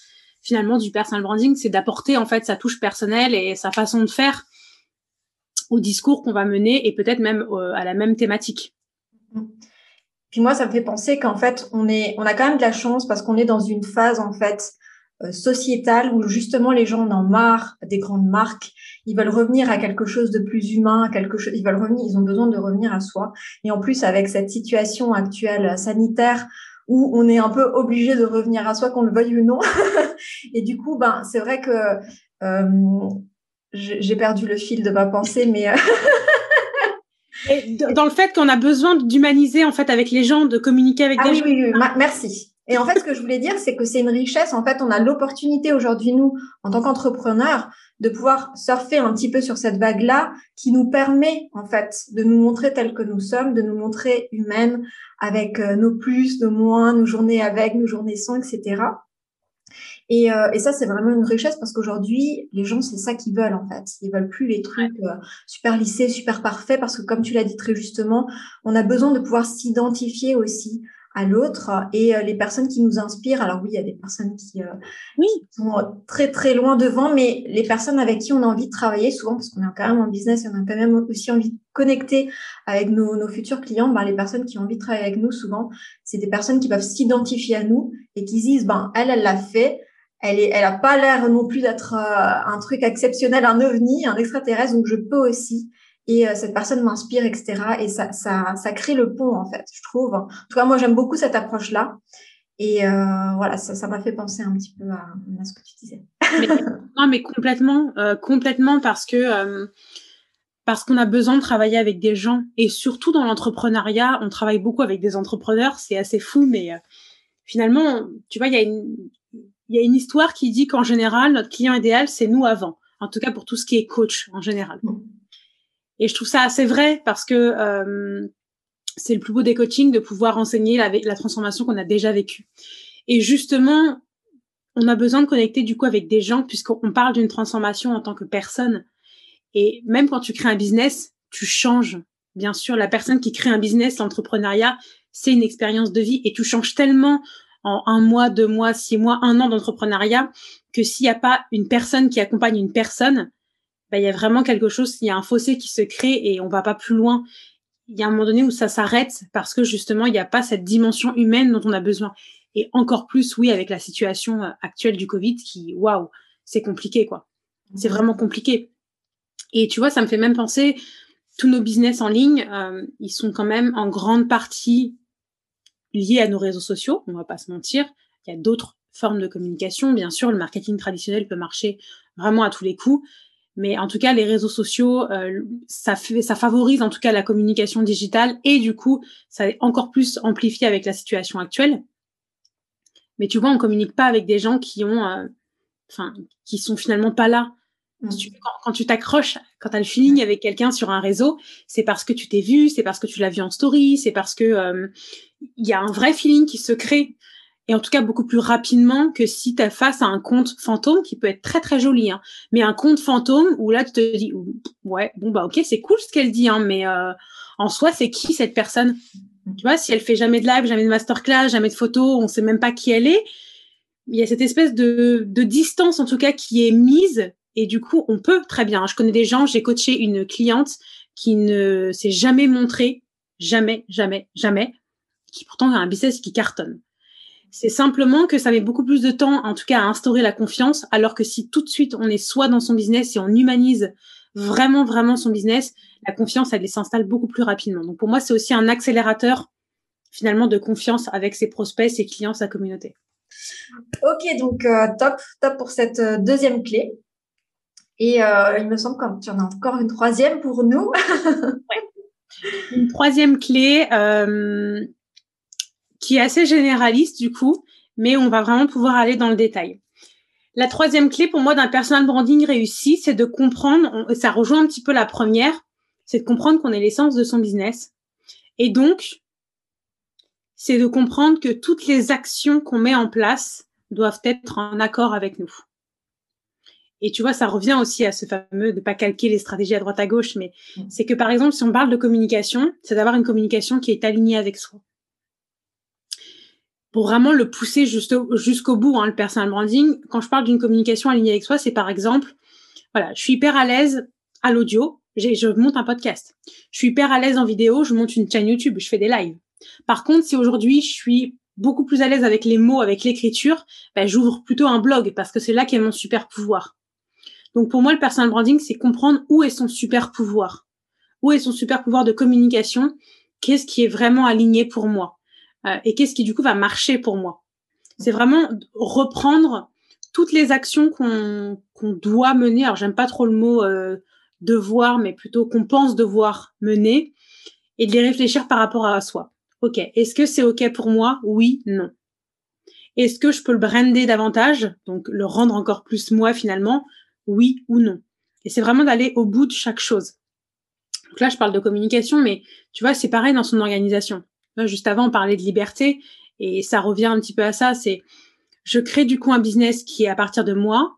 finalement du personal branding, c'est d'apporter en fait sa touche personnelle et sa façon de faire au discours qu'on va mener et peut-être même euh, à la même thématique. Puis moi, ça me fait penser qu'en fait, on est, on a quand même de la chance parce qu'on est dans une phase en fait euh, sociétale où justement les gens en ont marre des grandes marques. Ils veulent revenir à quelque chose de plus humain, quelque chose. Ils veulent revenir. Ils ont besoin de revenir à soi. Et en plus, avec cette situation actuelle sanitaire où on est un peu obligé de revenir à soi, qu'on le veuille ou non. *laughs* et du coup, ben, c'est vrai que euh, j'ai perdu le fil de ma pensée, mais. Euh, et dans le fait qu'on a besoin d'humaniser en fait avec les gens, de communiquer avec ah des gens. Oui, oui, merci. Et en fait, ce que je voulais dire, c'est que c'est une richesse. En fait, on a l'opportunité aujourd'hui, nous, en tant qu'entrepreneurs, de pouvoir surfer un petit peu sur cette vague-là qui nous permet, en fait, de nous montrer tels que nous sommes, de nous montrer humaines avec euh, nos plus, nos moins, nos journées avec, nos journées sans, etc. Et, euh, et ça, c'est vraiment une richesse parce qu'aujourd'hui, les gens, c'est ça qu'ils veulent en fait. Ils veulent plus les trucs euh, super lissés, super parfaits parce que, comme tu l'as dit très justement, on a besoin de pouvoir s'identifier aussi à l'autre et euh, les personnes qui nous inspirent. Alors oui, il y a des personnes qui, euh, oui. sont très très loin devant, mais les personnes avec qui on a envie de travailler souvent, parce qu'on est quand même en business et on a quand même aussi envie de connecter avec nos, nos futurs clients, ben, les personnes qui ont envie de travailler avec nous, souvent, c'est des personnes qui peuvent s'identifier à nous et qui disent, ben elle, elle l'a fait. Elle est, elle a pas l'air non plus d'être euh, un truc exceptionnel, un ovni, un extraterrestre, donc je peux aussi et euh, cette personne m'inspire, etc. Et ça, ça, ça crée le pont, en fait, je trouve. En tout cas, moi, j'aime beaucoup cette approche-là. Et euh, voilà, ça, ça m'a fait penser un petit peu à, à ce que tu disais. *laughs* non, mais complètement, euh, complètement, parce que parce qu'on a besoin de travailler avec des gens et surtout dans l'entrepreneuriat, on travaille beaucoup avec des entrepreneurs. C'est assez fou, mais finalement, tu vois, il y a une il y a une histoire qui dit qu'en général, notre client idéal, c'est nous avant. En tout cas, pour tout ce qui est coach en général. Et je trouve ça assez vrai parce que euh, c'est le plus beau des coachings de pouvoir enseigner la, la transformation qu'on a déjà vécue. Et justement, on a besoin de connecter du coup avec des gens puisqu'on parle d'une transformation en tant que personne. Et même quand tu crées un business, tu changes. Bien sûr, la personne qui crée un business, l'entrepreneuriat, c'est une expérience de vie et tu changes tellement en un mois, deux mois, six mois, un an d'entrepreneuriat que s'il n'y a pas une personne qui accompagne une personne, bah, il y a vraiment quelque chose, il y a un fossé qui se crée et on va pas plus loin. Il y a un moment donné où ça s'arrête parce que justement, il n'y a pas cette dimension humaine dont on a besoin. Et encore plus, oui, avec la situation euh, actuelle du Covid qui, waouh, c'est compliqué, quoi. C'est vraiment compliqué. Et tu vois, ça me fait même penser, tous nos business en ligne, euh, ils sont quand même en grande partie liés à nos réseaux sociaux. On va pas se mentir. Il y a d'autres formes de communication. Bien sûr, le marketing traditionnel peut marcher vraiment à tous les coups. Mais en tout cas, les réseaux sociaux, euh, ça, fait, ça favorise en tout cas la communication digitale et du coup, ça est encore plus amplifié avec la situation actuelle. Mais tu vois, on communique pas avec des gens qui ont, euh, enfin, qui sont finalement pas là. Mm. quand, tu t'accroches, quand tu as le feeling avec quelqu'un sur un réseau, c'est parce que tu t'es vu, c'est parce que tu l'as vu en story, c'est parce que euh, il y a un vrai feeling qui se crée et en tout cas beaucoup plus rapidement que si tu as face à un compte fantôme qui peut être très très joli, hein, mais un compte fantôme où là tu te dis ouais bon bah ok c'est cool ce qu'elle dit, hein, mais euh, en soi c'est qui cette personne? Tu vois si elle fait jamais de live, jamais de masterclass, jamais de photos, on sait même pas qui elle est. Il y a cette espèce de, de distance en tout cas qui est mise et du coup on peut très bien. Je connais des gens, j'ai coaché une cliente qui ne s'est jamais montrée, jamais, jamais, jamais, qui pourtant a un business qui cartonne c'est simplement que ça met beaucoup plus de temps, en tout cas, à instaurer la confiance, alors que si tout de suite on est soit dans son business et on humanise vraiment, vraiment son business, la confiance, elle s'installe beaucoup plus rapidement. Donc pour moi, c'est aussi un accélérateur finalement de confiance avec ses prospects, ses clients, sa communauté. Ok, donc euh, top, top pour cette euh, deuxième clé. Et euh, il me semble que tu en as encore une troisième pour nous. *laughs* Une troisième clé, qui est assez généraliste du coup, mais on va vraiment pouvoir aller dans le détail. La troisième clé pour moi d'un personal branding réussi, c'est de comprendre, ça rejoint un petit peu la première, c'est de comprendre qu'on est l'essence de son business. Et donc, c'est de comprendre que toutes les actions qu'on met en place doivent être en accord avec nous. Et tu vois, ça revient aussi à ce fameux de pas calquer les stratégies à droite à gauche, mais mm. c'est que par exemple, si on parle de communication, c'est d'avoir une communication qui est alignée avec soi pour vraiment le pousser jusqu'au bout, hein, le personal branding. Quand je parle d'une communication alignée avec soi, c'est par exemple, voilà, je suis hyper à l'aise à l'audio, je monte un podcast. Je suis hyper à l'aise en vidéo, je monte une chaîne YouTube, je fais des lives. Par contre, si aujourd'hui je suis beaucoup plus à l'aise avec les mots, avec l'écriture, ben, j'ouvre plutôt un blog parce que c'est là qu'est mon super pouvoir. Donc pour moi, le personal branding, c'est comprendre où est son super pouvoir. Où est son super pouvoir de communication? Qu'est-ce qui est vraiment aligné pour moi? Euh, et qu'est-ce qui du coup va marcher pour moi? C'est vraiment reprendre toutes les actions qu'on doit mener. Alors j'aime pas trop le mot euh, devoir, mais plutôt qu'on pense devoir mener et de les réfléchir par rapport à soi. Ok, est-ce que c'est ok pour moi? Oui, non. Est-ce que je peux le brander davantage, donc le rendre encore plus moi finalement? Oui ou non. Et c'est vraiment d'aller au bout de chaque chose. Donc là, je parle de communication, mais tu vois, c'est pareil dans son organisation. Juste avant, on parlait de liberté et ça revient un petit peu à ça. C'est je crée du coup un business qui est à partir de moi.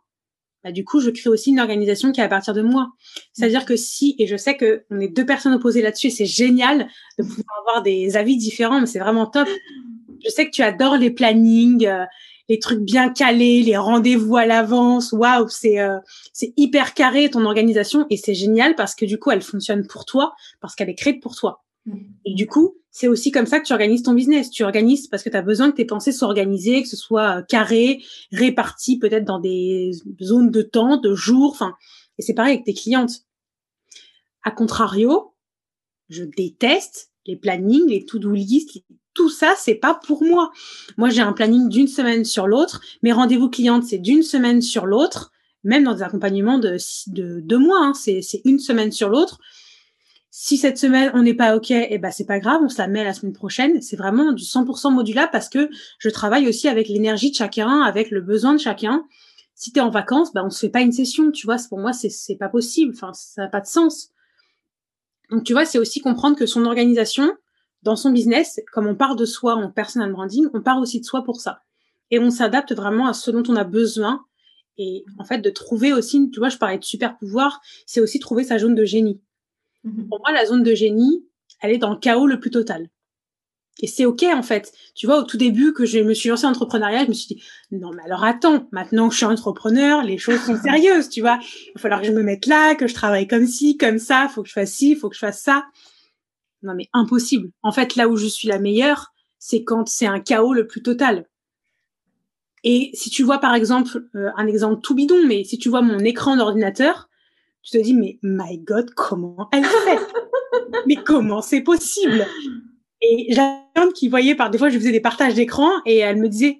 Bah, du coup, je crée aussi une organisation qui est à partir de moi. C'est-à-dire que si, et je sais que on est deux personnes opposées là-dessus, c'est génial de pouvoir avoir des avis différents, mais c'est vraiment top. Je sais que tu adores les plannings, euh, les trucs bien calés, les rendez-vous à l'avance. Waouh, c'est euh, c'est hyper carré ton organisation et c'est génial parce que du coup, elle fonctionne pour toi parce qu'elle est créée pour toi. Et du coup, c'est aussi comme ça que tu organises ton business. Tu organises parce que tu as besoin que tes pensées soient organisées, que ce soit euh, carré, réparti peut-être dans des zones de temps, de jours. Enfin, et c'est pareil avec tes clientes. A contrario, je déteste les plannings, les to-do list, tout ça, c'est pas pour moi. Moi, j'ai un planning d'une semaine sur l'autre. Mes rendez-vous clientes, c'est d'une semaine sur l'autre. Même dans des accompagnements de, de deux mois, hein, c'est une semaine sur l'autre. Si cette semaine on n'est pas ok, eh ben c'est pas grave, on se la met la semaine prochaine. C'est vraiment du 100% modulable parce que je travaille aussi avec l'énergie de chacun, avec le besoin de chacun. Si tu es en vacances, ben on se fait pas une session, tu vois. Pour moi, c'est c'est pas possible. Enfin, ça n'a pas de sens. Donc tu vois, c'est aussi comprendre que son organisation dans son business, comme on part de soi en personal branding, on part aussi de soi pour ça. Et on s'adapte vraiment à ce dont on a besoin. Et en fait, de trouver aussi, tu vois, je parlais de super pouvoir, c'est aussi trouver sa zone de génie. Mhm. Pour moi, la zone de génie, elle est dans le chaos le plus total. Et c'est ok en fait. Tu vois, au tout début que je me suis lancée en entrepreneuriat, je me suis dit non mais alors attends, maintenant que je suis entrepreneur, les choses sont sérieuses, tu vois. Il va falloir que je me mette là, que je travaille comme ci, comme ça, faut que je fasse ci, faut que je fasse ça. Non mais impossible. En fait, là où je suis la meilleure, c'est quand c'est un chaos le plus total. Et si tu vois par exemple euh, un exemple tout bidon, mais si tu vois mon écran d'ordinateur, tu te dis, mais my God, comment elle fait? *laughs* Mais comment c'est possible? Et j'avais qui voyait par des fois, je faisais des partages d'écran et elle me disait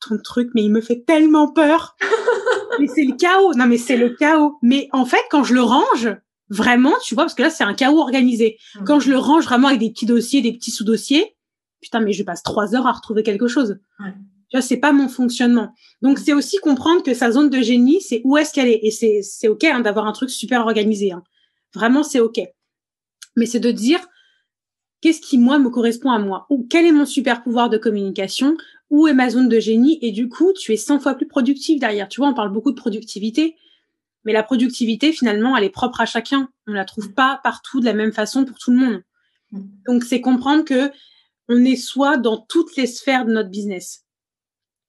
ton truc, mais il me fait tellement peur. *laughs* mais c'est le chaos. Non, mais c'est le chaos. Mais en fait, quand je le range, vraiment, tu vois, parce que là, c'est un chaos organisé. Mmh. Quand je le range vraiment avec des petits dossiers, des petits sous-dossiers, putain, mais je passe trois heures à retrouver quelque chose. Ouais. Tu vois, c'est pas mon fonctionnement. Donc, c'est aussi comprendre que sa zone de génie, c'est où est-ce qu'elle est. Et c'est, c'est OK hein, d'avoir un truc super organisé. Hein. Vraiment, c'est OK. Mais c'est de dire, qu'est-ce qui, moi, me correspond à moi? Ou quel est mon super pouvoir de communication? Où est ma zone de génie? Et du coup, tu es 100 fois plus productif derrière. Tu vois, on parle beaucoup de productivité. Mais la productivité, finalement, elle est propre à chacun. On la trouve pas partout de la même façon pour tout le monde. Mm. Donc, c'est comprendre que on est soit dans toutes les sphères de notre business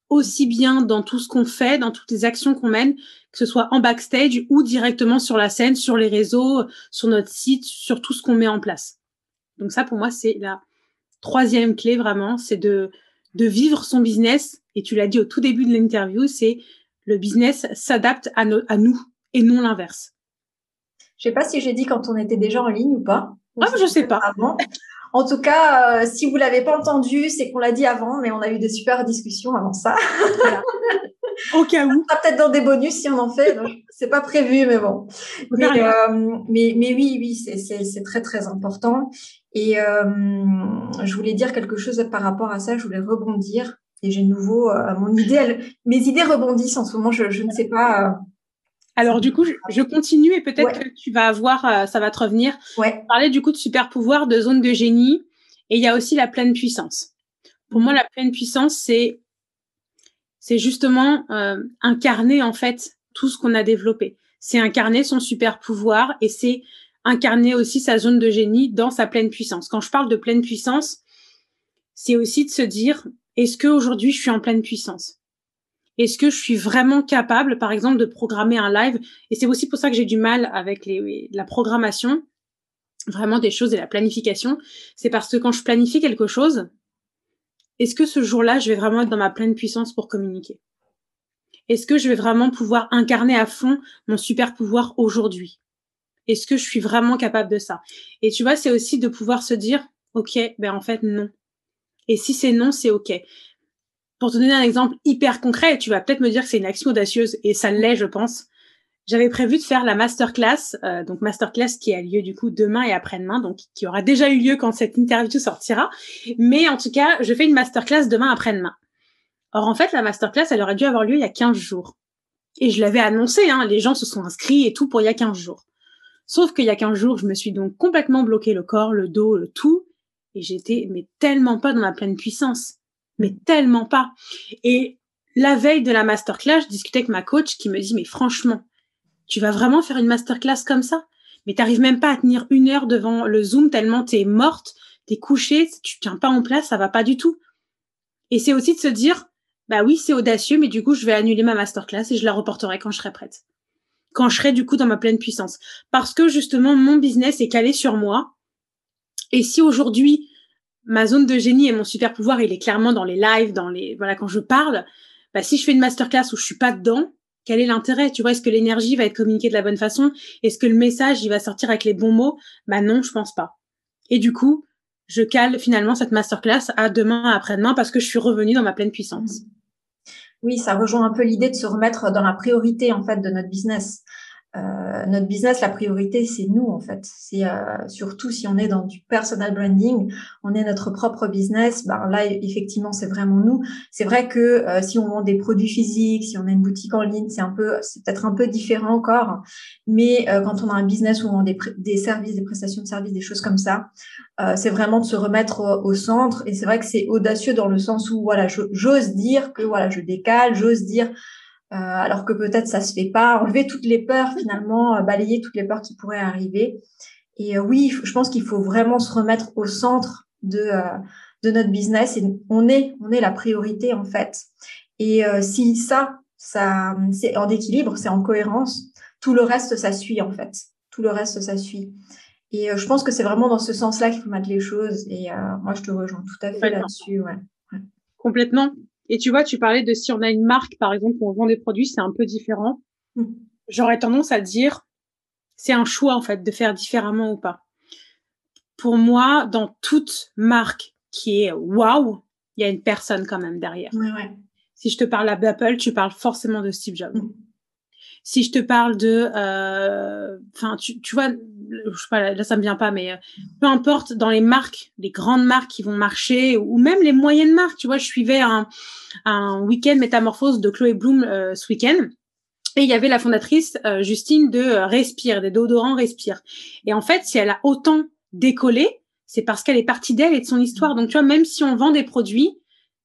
aussi bien dans tout ce qu'on fait, dans toutes les actions qu'on mène, que ce soit en backstage ou directement sur la scène, sur les réseaux, sur notre site, sur tout ce qu'on met en place. Donc ça, pour moi, c'est la troisième clé vraiment, c'est de, de vivre son business. Et tu l'as dit au tout début de l'interview, c'est le business s'adapte à, à nous et non l'inverse. Je sais pas si j'ai dit quand on était déjà en ligne ou pas. Ah, je sais pas. Avant. En tout cas, euh, si vous l'avez pas entendu, c'est qu'on l'a dit avant, mais on a eu des super discussions avant ça. *laughs* Au cas où. Peut-être dans des bonus si on en fait. c'est pas prévu, mais bon. Euh, mais, mais, oui, oui, c'est très très important. Et euh, je voulais dire quelque chose par rapport à ça. Je voulais rebondir. Et j'ai nouveau mon idée. mes idées rebondissent en ce moment. Je, je ne sais pas alors du coup, je, continue et peut-être que tu vas avoir, euh, ça va te revenir. Ouais. Parler du coup de super pouvoir, de zone de génie, et il y a aussi la pleine puissance. Pour moi, la pleine puissance, c'est c'est justement euh, incarner en fait tout ce qu'on a développé. C'est incarner son super pouvoir et c'est incarner aussi sa zone de génie dans sa pleine puissance. Quand je parle de pleine puissance, c'est aussi de se dire est-ce que aujourd'hui je suis en pleine puissance? Est-ce que je suis vraiment capable, par exemple, de programmer un live? Et c'est aussi pour ça que j'ai du mal avec la programmation, vraiment des choses et la planification. C'est parce que quand je planifie quelque chose, est-ce que ce jour-là, je vais vraiment être dans ma pleine puissance pour communiquer? Est-ce que je vais vraiment pouvoir incarner à fond mon super pouvoir aujourd'hui? Est-ce que je suis vraiment capable de ça? Et tu vois, c'est aussi de pouvoir se dire, ok, ben en fait non. Et si c'est non, c'est ok. Pour te donner un exemple hyper concret, tu vas peut-être me dire que c'est une action audacieuse, et ça l'est, je pense. J'avais prévu de faire la masterclass, euh, donc masterclass qui a lieu du coup demain et après-demain, donc qui aura déjà eu lieu quand cette interview sortira. Mais en tout cas, je fais une masterclass demain après-demain. Or en fait, la masterclass, elle aurait dû avoir lieu il y a 15 jours. Et je l'avais annoncé, hein, les gens se sont inscrits et tout pour il y a 15 jours. Sauf qu'il y a 15 jours, je me suis donc complètement bloqué le corps, le dos, le tout, et j'étais mais tellement pas dans ma pleine puissance mais tellement pas. Et la veille de la masterclass, je discutais avec ma coach qui me dit, mais franchement, tu vas vraiment faire une masterclass comme ça? Mais t'arrives même pas à tenir une heure devant le Zoom tellement t'es morte, t'es couchée, tu tiens pas en place, ça va pas du tout. Et c'est aussi de se dire, bah oui, c'est audacieux, mais du coup, je vais annuler ma masterclass et je la reporterai quand je serai prête. Quand je serai du coup dans ma pleine puissance. Parce que justement, mon business est calé sur moi. Et si aujourd'hui, ma zone de génie et mon super pouvoir, il est clairement dans les lives, dans les voilà quand je parle. Bah, si je fais une masterclass où je suis pas dedans, quel est l'intérêt? Tu vois, est-ce que l'énergie va être communiquée de la bonne façon? Est-ce que le message il va sortir avec les bons mots? Bah non, je pense pas. Et du coup, je cale finalement cette masterclass à demain, après-demain, parce que je suis revenue dans ma pleine puissance. Oui, ça rejoint un peu l'idée de se remettre dans la priorité en fait de notre business. Euh, notre business, la priorité, c'est nous en fait. C'est euh, surtout si on est dans du personal branding, on est notre propre business. Ben là, effectivement, c'est vraiment nous. C'est vrai que euh, si on vend des produits physiques, si on a une boutique en ligne, c'est un peu, c'est peut-être un peu différent encore. Mais quand on a un business où on vend des, services, des prestations de services, des choses comme ça, c'est vraiment de se remettre au, au centre. Et c'est vrai que c'est audacieux dans le sens où voilà, j'ose dire que voilà, je décale, j'ose dire euh, alors que peut-être ça se fait pas. Enlever toutes les peurs finalement, euh, balayer toutes les peurs qui pourraient arriver. Et euh, oui, je pense qu'il faut vraiment se remettre au centre de de notre business et on est on est la priorité en fait. Et si ça ça c'est en équilibre, c'est en cohérence, tout le reste ça suit en fait. Tout le reste ça suit. Et je pense que c'est vraiment dans ce sens-là qu'il faut mettre les choses. Et moi, je te rejoins tout à fait là-dessus. Ouais. Complètement. Et tu vois, tu parlais de si on a une marque, par exemple, où on vend des produits, c'est un peu différent. Mmh. J'aurais tendance à dire, c'est un choix, en fait, de faire différemment ou pas. pour moi, dans toute marque qui est waouh, il y a une personne quand même derrière. Si je te parle d'Apple, tu parles forcément de Steve Jobs. Mm. Si je te parle de, euh, enfin, tu, tu, vois, je sais pas, là ça me vient pas, mais euh, peu importe dans les marques, les grandes marques qui vont marcher, ou même les moyennes marques. Tu vois, je suivais un, un week-end métamorphose de Chloé Bloom euh, ce week-end. Et il y avait la fondatrice Justine de Respire, des déodorants Respire. Et en fait, si elle a autant décollé, c'est parce qu'elle est partie d'elle et de son histoire. Donc tu vois, même si on vend des produits,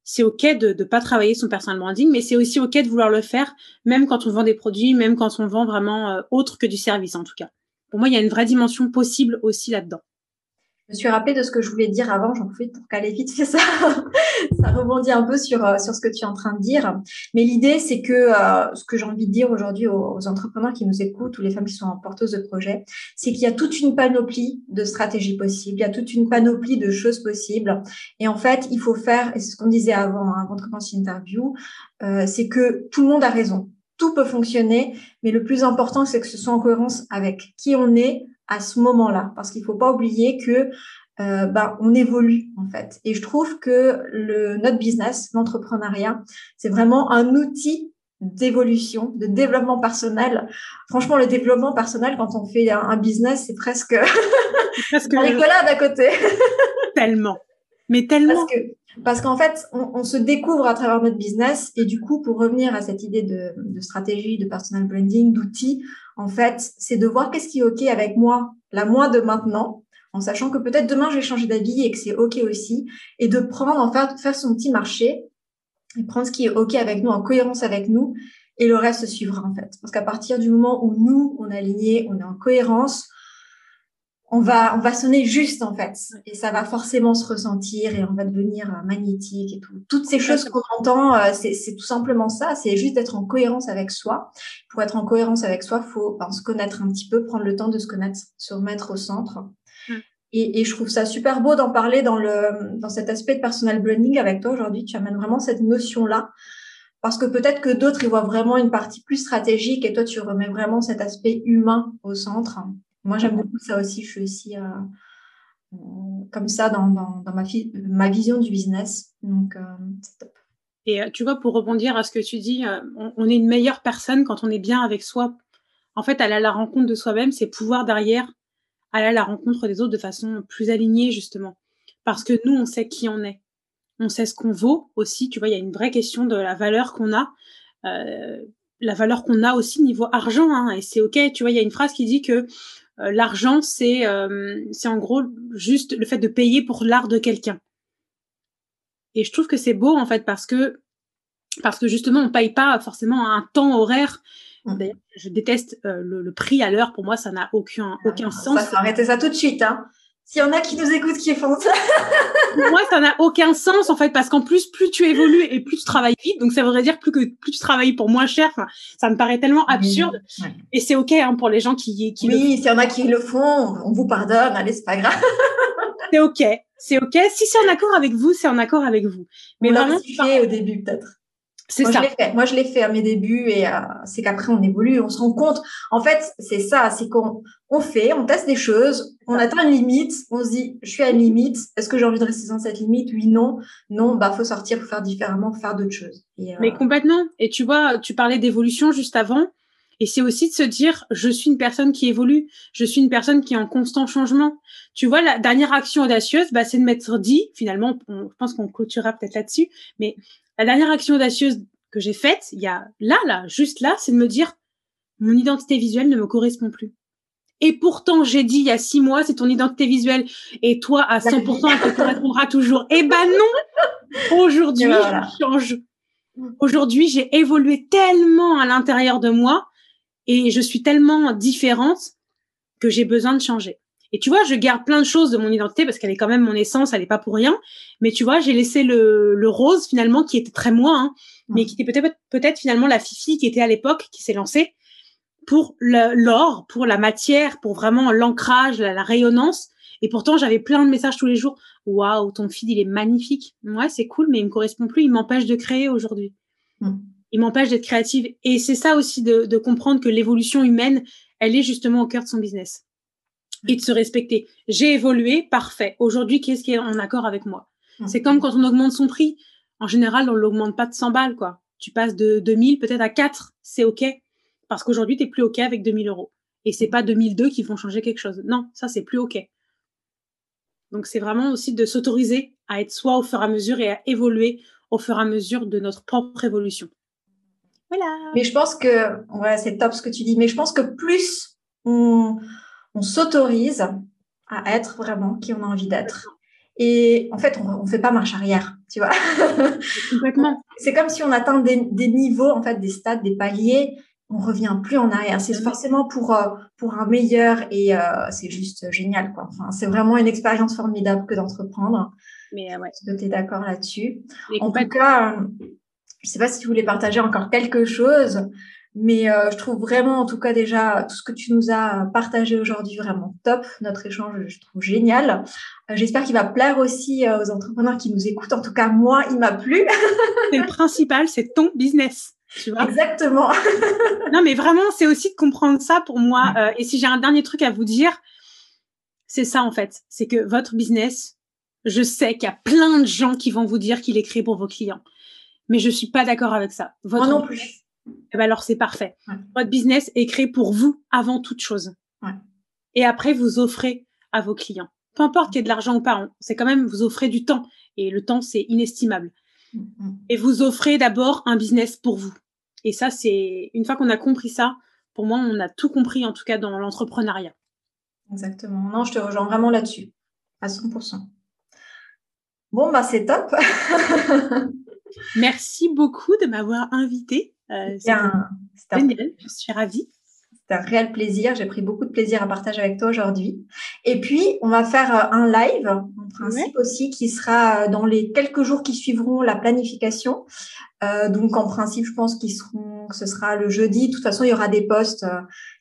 c'est ok de ne pas travailler son personal branding, mais c'est aussi ok de vouloir le faire, même quand on vend des produits, même quand on vend vraiment euh, autre que du service en tout cas. Pour moi, il y a une vraie dimension possible aussi là-dedans. Je me suis rappelé de ce que je voulais dire avant, j'en profite pour caler vite fait ça. *laughs* ça rebondit un peu sur, euh, sur ce que tu es en train de dire. Mais l'idée, c'est que euh, ce que j'ai envie de dire aujourd'hui aux, entrepreneurs qui nous écoutent ou les femmes qui sont porteuses de projets, c'est qu'il y a toute une panoplie de stratégies possibles, il y a toute une panoplie de choses possibles. Et en fait, il faut faire, et c'est ce qu'on disait avant, hein, avant de commencer l'interview, euh, c'est que tout le monde a raison. Tout peut fonctionner, mais le plus important, c'est que ce soit en cohérence avec qui on est, à ce moment-là, parce qu'il faut pas oublier que euh, bah, on évolue en fait. Et je trouve que le notre business, l'entrepreneuriat, c'est vraiment un outil d'évolution, de développement personnel. Franchement, le développement personnel, quand on fait un, business, c'est presque, *laughs* presque rigolade à côté. *laughs* tellement. Mais tellement. Parce que parce qu'en fait, on, on, se découvre à travers notre business et du coup, pour revenir à cette idée de, de stratégie, de personal branding, d'outils, en fait, c'est de voir qu'est-ce qui est OK avec moi, la moi de maintenant, en sachant que peut-être demain, je vais changer d'avis et que c'est OK aussi, et de prendre, en fait, faire son petit marché et prendre ce qui est OK avec nous, en cohérence avec nous, et le reste suivra, en fait. Parce qu'à partir du moment où nous, on est aligné, on est en cohérence, on va, on va sonner juste en fait, et ça va forcément se ressentir et on va devenir euh, magnétique et tout. Toutes ces choses qu'on entend, euh, c'est tout simplement ça. C'est juste d'être en cohérence avec soi. Pour être en cohérence avec soi, faut ben, se connaître un petit peu, prendre le temps de se connaître, se remettre au centre. Mm. Et, et, je trouve ça super beau d'en parler dans le dans cet aspect de personal branding avec toi aujourd'hui. Tu amènes vraiment cette notion là. Parce que peut-être que d'autres, ils voient vraiment une partie plus stratégique et toi, tu remets vraiment cet aspect humain au centre. Moi, j'aime beaucoup ça aussi. Je suis aussi euh, euh, comme ça dans, dans, ma, ma, vision du business. Donc, euh, c'est top. Et tu vois, pour rebondir à ce que tu dis, on, est une meilleure personne quand on est bien avec soi. En fait, aller à la rencontre de soi-même, c'est pouvoir derrière aller à la rencontre des autres de façon plus alignée, justement. Parce que nous, on sait qui on est. On sait ce qu'on vaut aussi. Tu vois, il y a une vraie question de la valeur qu'on a. La valeur qu'on a aussi niveau argent. Hein, et c'est OK. Tu vois, il y a une phrase qui dit que l'argent, c'est euh, c'est en gros juste le fait de payer pour l'art de quelqu'un. Et je trouve que c'est beau en fait parce que parce que justement on paye pas forcément un temps horaire. Mmh. D'ailleurs, je déteste euh, le, prix à l'heure. Pour moi, ça n'a aucun aucun sens. Ça, faut arrêter ça tout de suite. Hein. S'il y en a qui nous écoutent, qui font ça. Moi, ça n'a aucun sens, en fait, parce qu'en plus, plus tu évolues et plus tu travailles vite. Donc, ça voudrait dire plus que plus tu travailles pour moins cher. Enfin, ça me paraît tellement absurde. Et c'est OK, hein, pour les gens qui, qui Oui, s'il y en a qui le font, on vous pardonne. Allez, c'est pas grave. c'est OK. C'est OK. Si c'est en accord avec vous, c'est en accord avec vous. Mais on vraiment. au début, peut-être. C'est ça. Je fait. Moi, je l'ai fait à mes débuts et euh, c'est qu'après, on évolue, on se rend compte. En fait, c'est ça, c'est qu'on on fait, on teste des choses, on atteint une limite, on se dit, je suis à une limite, est-ce que j'ai envie de rester dans cette limite? Oui, non. Non, bah, faut sortir, faut faire différemment, faut faire d'autres choses. Euh, Mais complètement. Et tu vois, tu parlais d'évolution juste avant. Et c'est aussi de se dire, je suis une personne qui évolue, je suis une personne qui est en constant changement. Tu vois, la dernière action audacieuse, bah, c'est de m'être dit, finalement, je pense qu'on clôturera peut-être là-dessus, mais la dernière action audacieuse que j'ai faite, il y a là, là, juste là, c'est de me dire, mon identité visuelle ne me correspond plus. Et pourtant, j'ai dit il y a six mois, c'est ton identité visuelle. Et toi, à 100%, elle te correspondra toujours. Eh ben non! Aujourd'hui, je change. Aujourd'hui, j'ai évolué tellement à l'intérieur de moi et je suis tellement différente que j'ai besoin de changer. Et tu vois, je garde plein de choses de mon identité parce qu'elle est quand même mon essence, elle n'est pas pour rien. Mais tu vois, j'ai laissé le, le, rose finalement qui était très moi, hein, mais qui était peut-être peut-être finalement la fifi qui était à l'époque qui s'est lancée pour l'or, pour la matière, pour vraiment l'ancrage, la, rayonnance. Et pourtant, j'avais plein de messages tous les jours. Waouh, ton feed, il est magnifique. Ouais, c'est cool, mais il me correspond plus. Il m'empêche de créer aujourd'hui. Mm. Il m'empêche d'être créative. Et c'est ça aussi de, de comprendre que l'évolution humaine, elle est justement au cœur de son business et de se respecter. J'ai évolué, parfait. Aujourd'hui, qu'est-ce qui est en accord avec moi? C'est comme quand on augmente son prix. En général, on l'augmente pas de 100 balles, quoi. Tu passes de 2000 peut-être à 4, c'est OK. Parce qu'aujourd'hui, tu n'es plus OK avec 2000 euros. Et c'est pas 2002 qui vont changer quelque chose. Non, ça, c'est plus OK. Donc, c'est vraiment aussi de s'autoriser à être soi au fur et à mesure et à évoluer au fur et à mesure de notre propre évolution. Voilà. Mais je pense que, ouais, c'est top ce que tu dis, mais je pense que plus on, on s'autorise à être vraiment qui on a envie d'être. Et en fait, on ne fait pas marche arrière, tu vois. *laughs* Complètement. C'est comme si on atteint des, des, niveaux, en fait, des stades, des paliers. On revient plus en arrière. C'est forcément pour euh, pour un meilleur et euh, c'est juste génial, quoi. Enfin, c'est vraiment une expérience formidable que d'entreprendre. Mais ouais. Est-ce que tu es d'accord là-dessus? En tout cas, je sais pas si tu voulais partager encore quelque chose, mais euh, je trouve vraiment, en tout cas déjà, tout ce que tu nous as partagé aujourd'hui, vraiment top. Notre échange, je trouve génial. Euh, j'espère qu'il va plaire aussi euh, aux entrepreneurs qui nous écoutent. En tout cas, moi, il m'a plu. *laughs* c'est le principal, c'est ton business. Tu vois Exactement. *laughs* non, mais vraiment, c'est aussi de comprendre ça pour moi. et si j'ai un dernier truc à vous dire, c'est ça en fait. C'est que votre business, je sais qu'il y a plein de gens qui vont vous dire qu'il est créé pour vos clients mais je suis pas d'accord avec ça. Votre Moi non plus. Eh ben alors c'est parfait. Votre business est créé pour vous avant toute chose. Ouais. Et après vous offrez à vos clients. Peu importe qu'il y ait de l'argent ou pas, c'est quand même vous offrez du temps et le temps c'est inestimable. Mm-hmm. Et vous offrez d'abord un business pour vous. Et ça c'est une fois qu'on a compris ça, pour moi on a tout compris en tout cas dans l'entrepreneuriat. Exactement. Non, je te rejoins vraiment là-dessus à 100%. Bon bah c'est top. *laughs* Merci beaucoup de m'avoir invité. Euh, C'était génial, je suis ravie. C'est un réel plaisir. J'ai pris beaucoup de plaisir à partager avec toi aujourd'hui. Et puis, on va faire euh, un live, en principe aussi, qui sera euh, dans les quelques jours qui suivront la planification. Euh, donc, en principe, je pense qu'ils seront, que ce sera le jeudi. De toute façon, il y aura des posts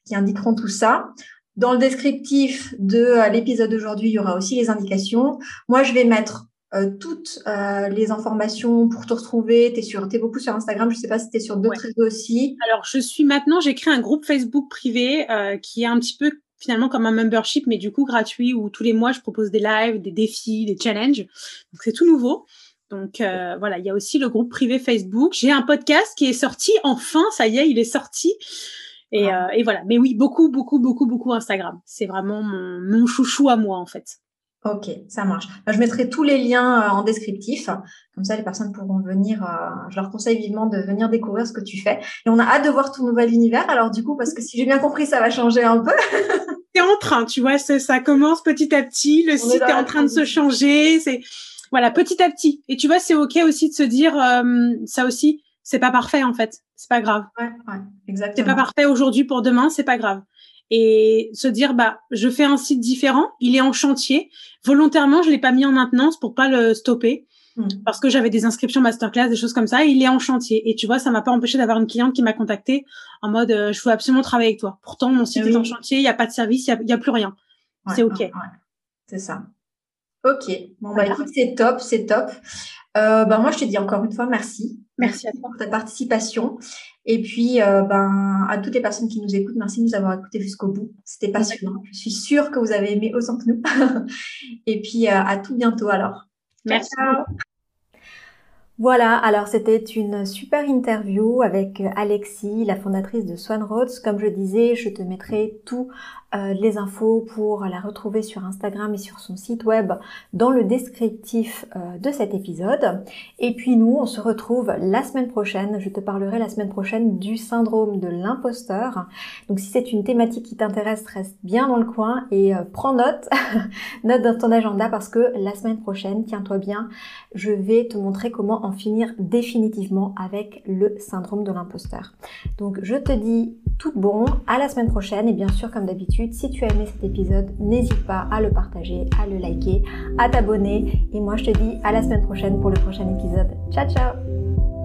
qui indiqueront tout ça. Dans le descriptif de l'épisode d'aujourd'hui, il y aura aussi les indications. Moi, je vais mettre euh, toutes euh, les informations pour te retrouver. Tu es, sur, es beaucoup sur Instagram, je sais pas si tu es sur d'autres réseaux aussi. Alors, je suis maintenant, j'ai créé un groupe Facebook privé euh, qui est un petit peu finalement comme un membership, mais du coup gratuit, où tous les mois, je propose des lives, des défis, des challenges. Donc, c'est tout nouveau. Donc voilà, il y a aussi le groupe privé Facebook. J'ai un podcast qui est sorti, enfin, ça y est, il est sorti. Et, ah. et voilà, mais oui, beaucoup, beaucoup, beaucoup, beaucoup Instagram. C'est vraiment mon, mon chouchou à moi en fait. Ok, ça marche. Bah, je mettrai tous les liens euh, en descriptif. Comme ça, les personnes pourront venir. Euh, je leur conseille vivement de venir découvrir ce que tu fais. Et on a hâte de voir ton nouvel univers. Alors du coup, parce que si j'ai bien compris, ça va changer un peu. *laughs* c'est en train, tu vois, ça commence petit à petit. Le site est, en train de se changer. C'est voilà, petit à petit. Et tu vois, c'est ok aussi de se dire euh, ça aussi. C'est pas parfait en fait. C'est pas grave. Ouais, ouais, exactement. C'est pas parfait aujourd'hui pour demain. C'est pas grave et se dire bah je fais un site différent, il est en chantier. Volontairement, je l'ai pas mis en maintenance pour pas le stopper hmm. parce que j'avais des inscriptions masterclass, des choses comme ça. Et il est en chantier et tu vois, ça m'a pas empêché d'avoir une cliente qui m'a contacté en mode euh, je veux absolument travailler avec toi. Pourtant mon site est en chantier, il y a pas de service, il y a, plus rien. c'est ok. C'est ça. Ok. Bon bah écoute, c'est top, c'est top. Euh, ben moi, je te dis encore une fois merci. Merci à toi pour ta participation. Et puis, euh, ben, à toutes les personnes qui nous écoutent, merci de nous avoir écoutés jusqu'au bout. C'était passionnant. Je suis sûre que vous avez aimé autant que nous. *laughs* Et puis, euh, à tout bientôt alors. Merci. Voilà, alors c'était une super interview avec Alexis, la fondatrice de Swan Roads. Comme je disais, je te mettrai tout euh, les infos pour la retrouver sur Instagram et sur son site web dans le descriptif euh, de cet épisode. Et puis nous, on se retrouve la semaine prochaine. Je te parlerai la semaine prochaine du syndrome de l'imposteur. Donc si c'est une thématique qui t'intéresse, reste bien dans le coin et euh, prends note, *laughs* note dans ton agenda parce que la semaine prochaine, tiens-toi bien, je vais te montrer comment en finir définitivement avec le syndrome de l'imposteur. Donc je te dis tout bon, à la semaine prochaine et bien sûr comme si tu as aimé cet épisode, n'hésite pas à le partager, à le liker, à t'abonner. Et moi, je te dis à la semaine prochaine pour le prochain épisode. Ciao, ciao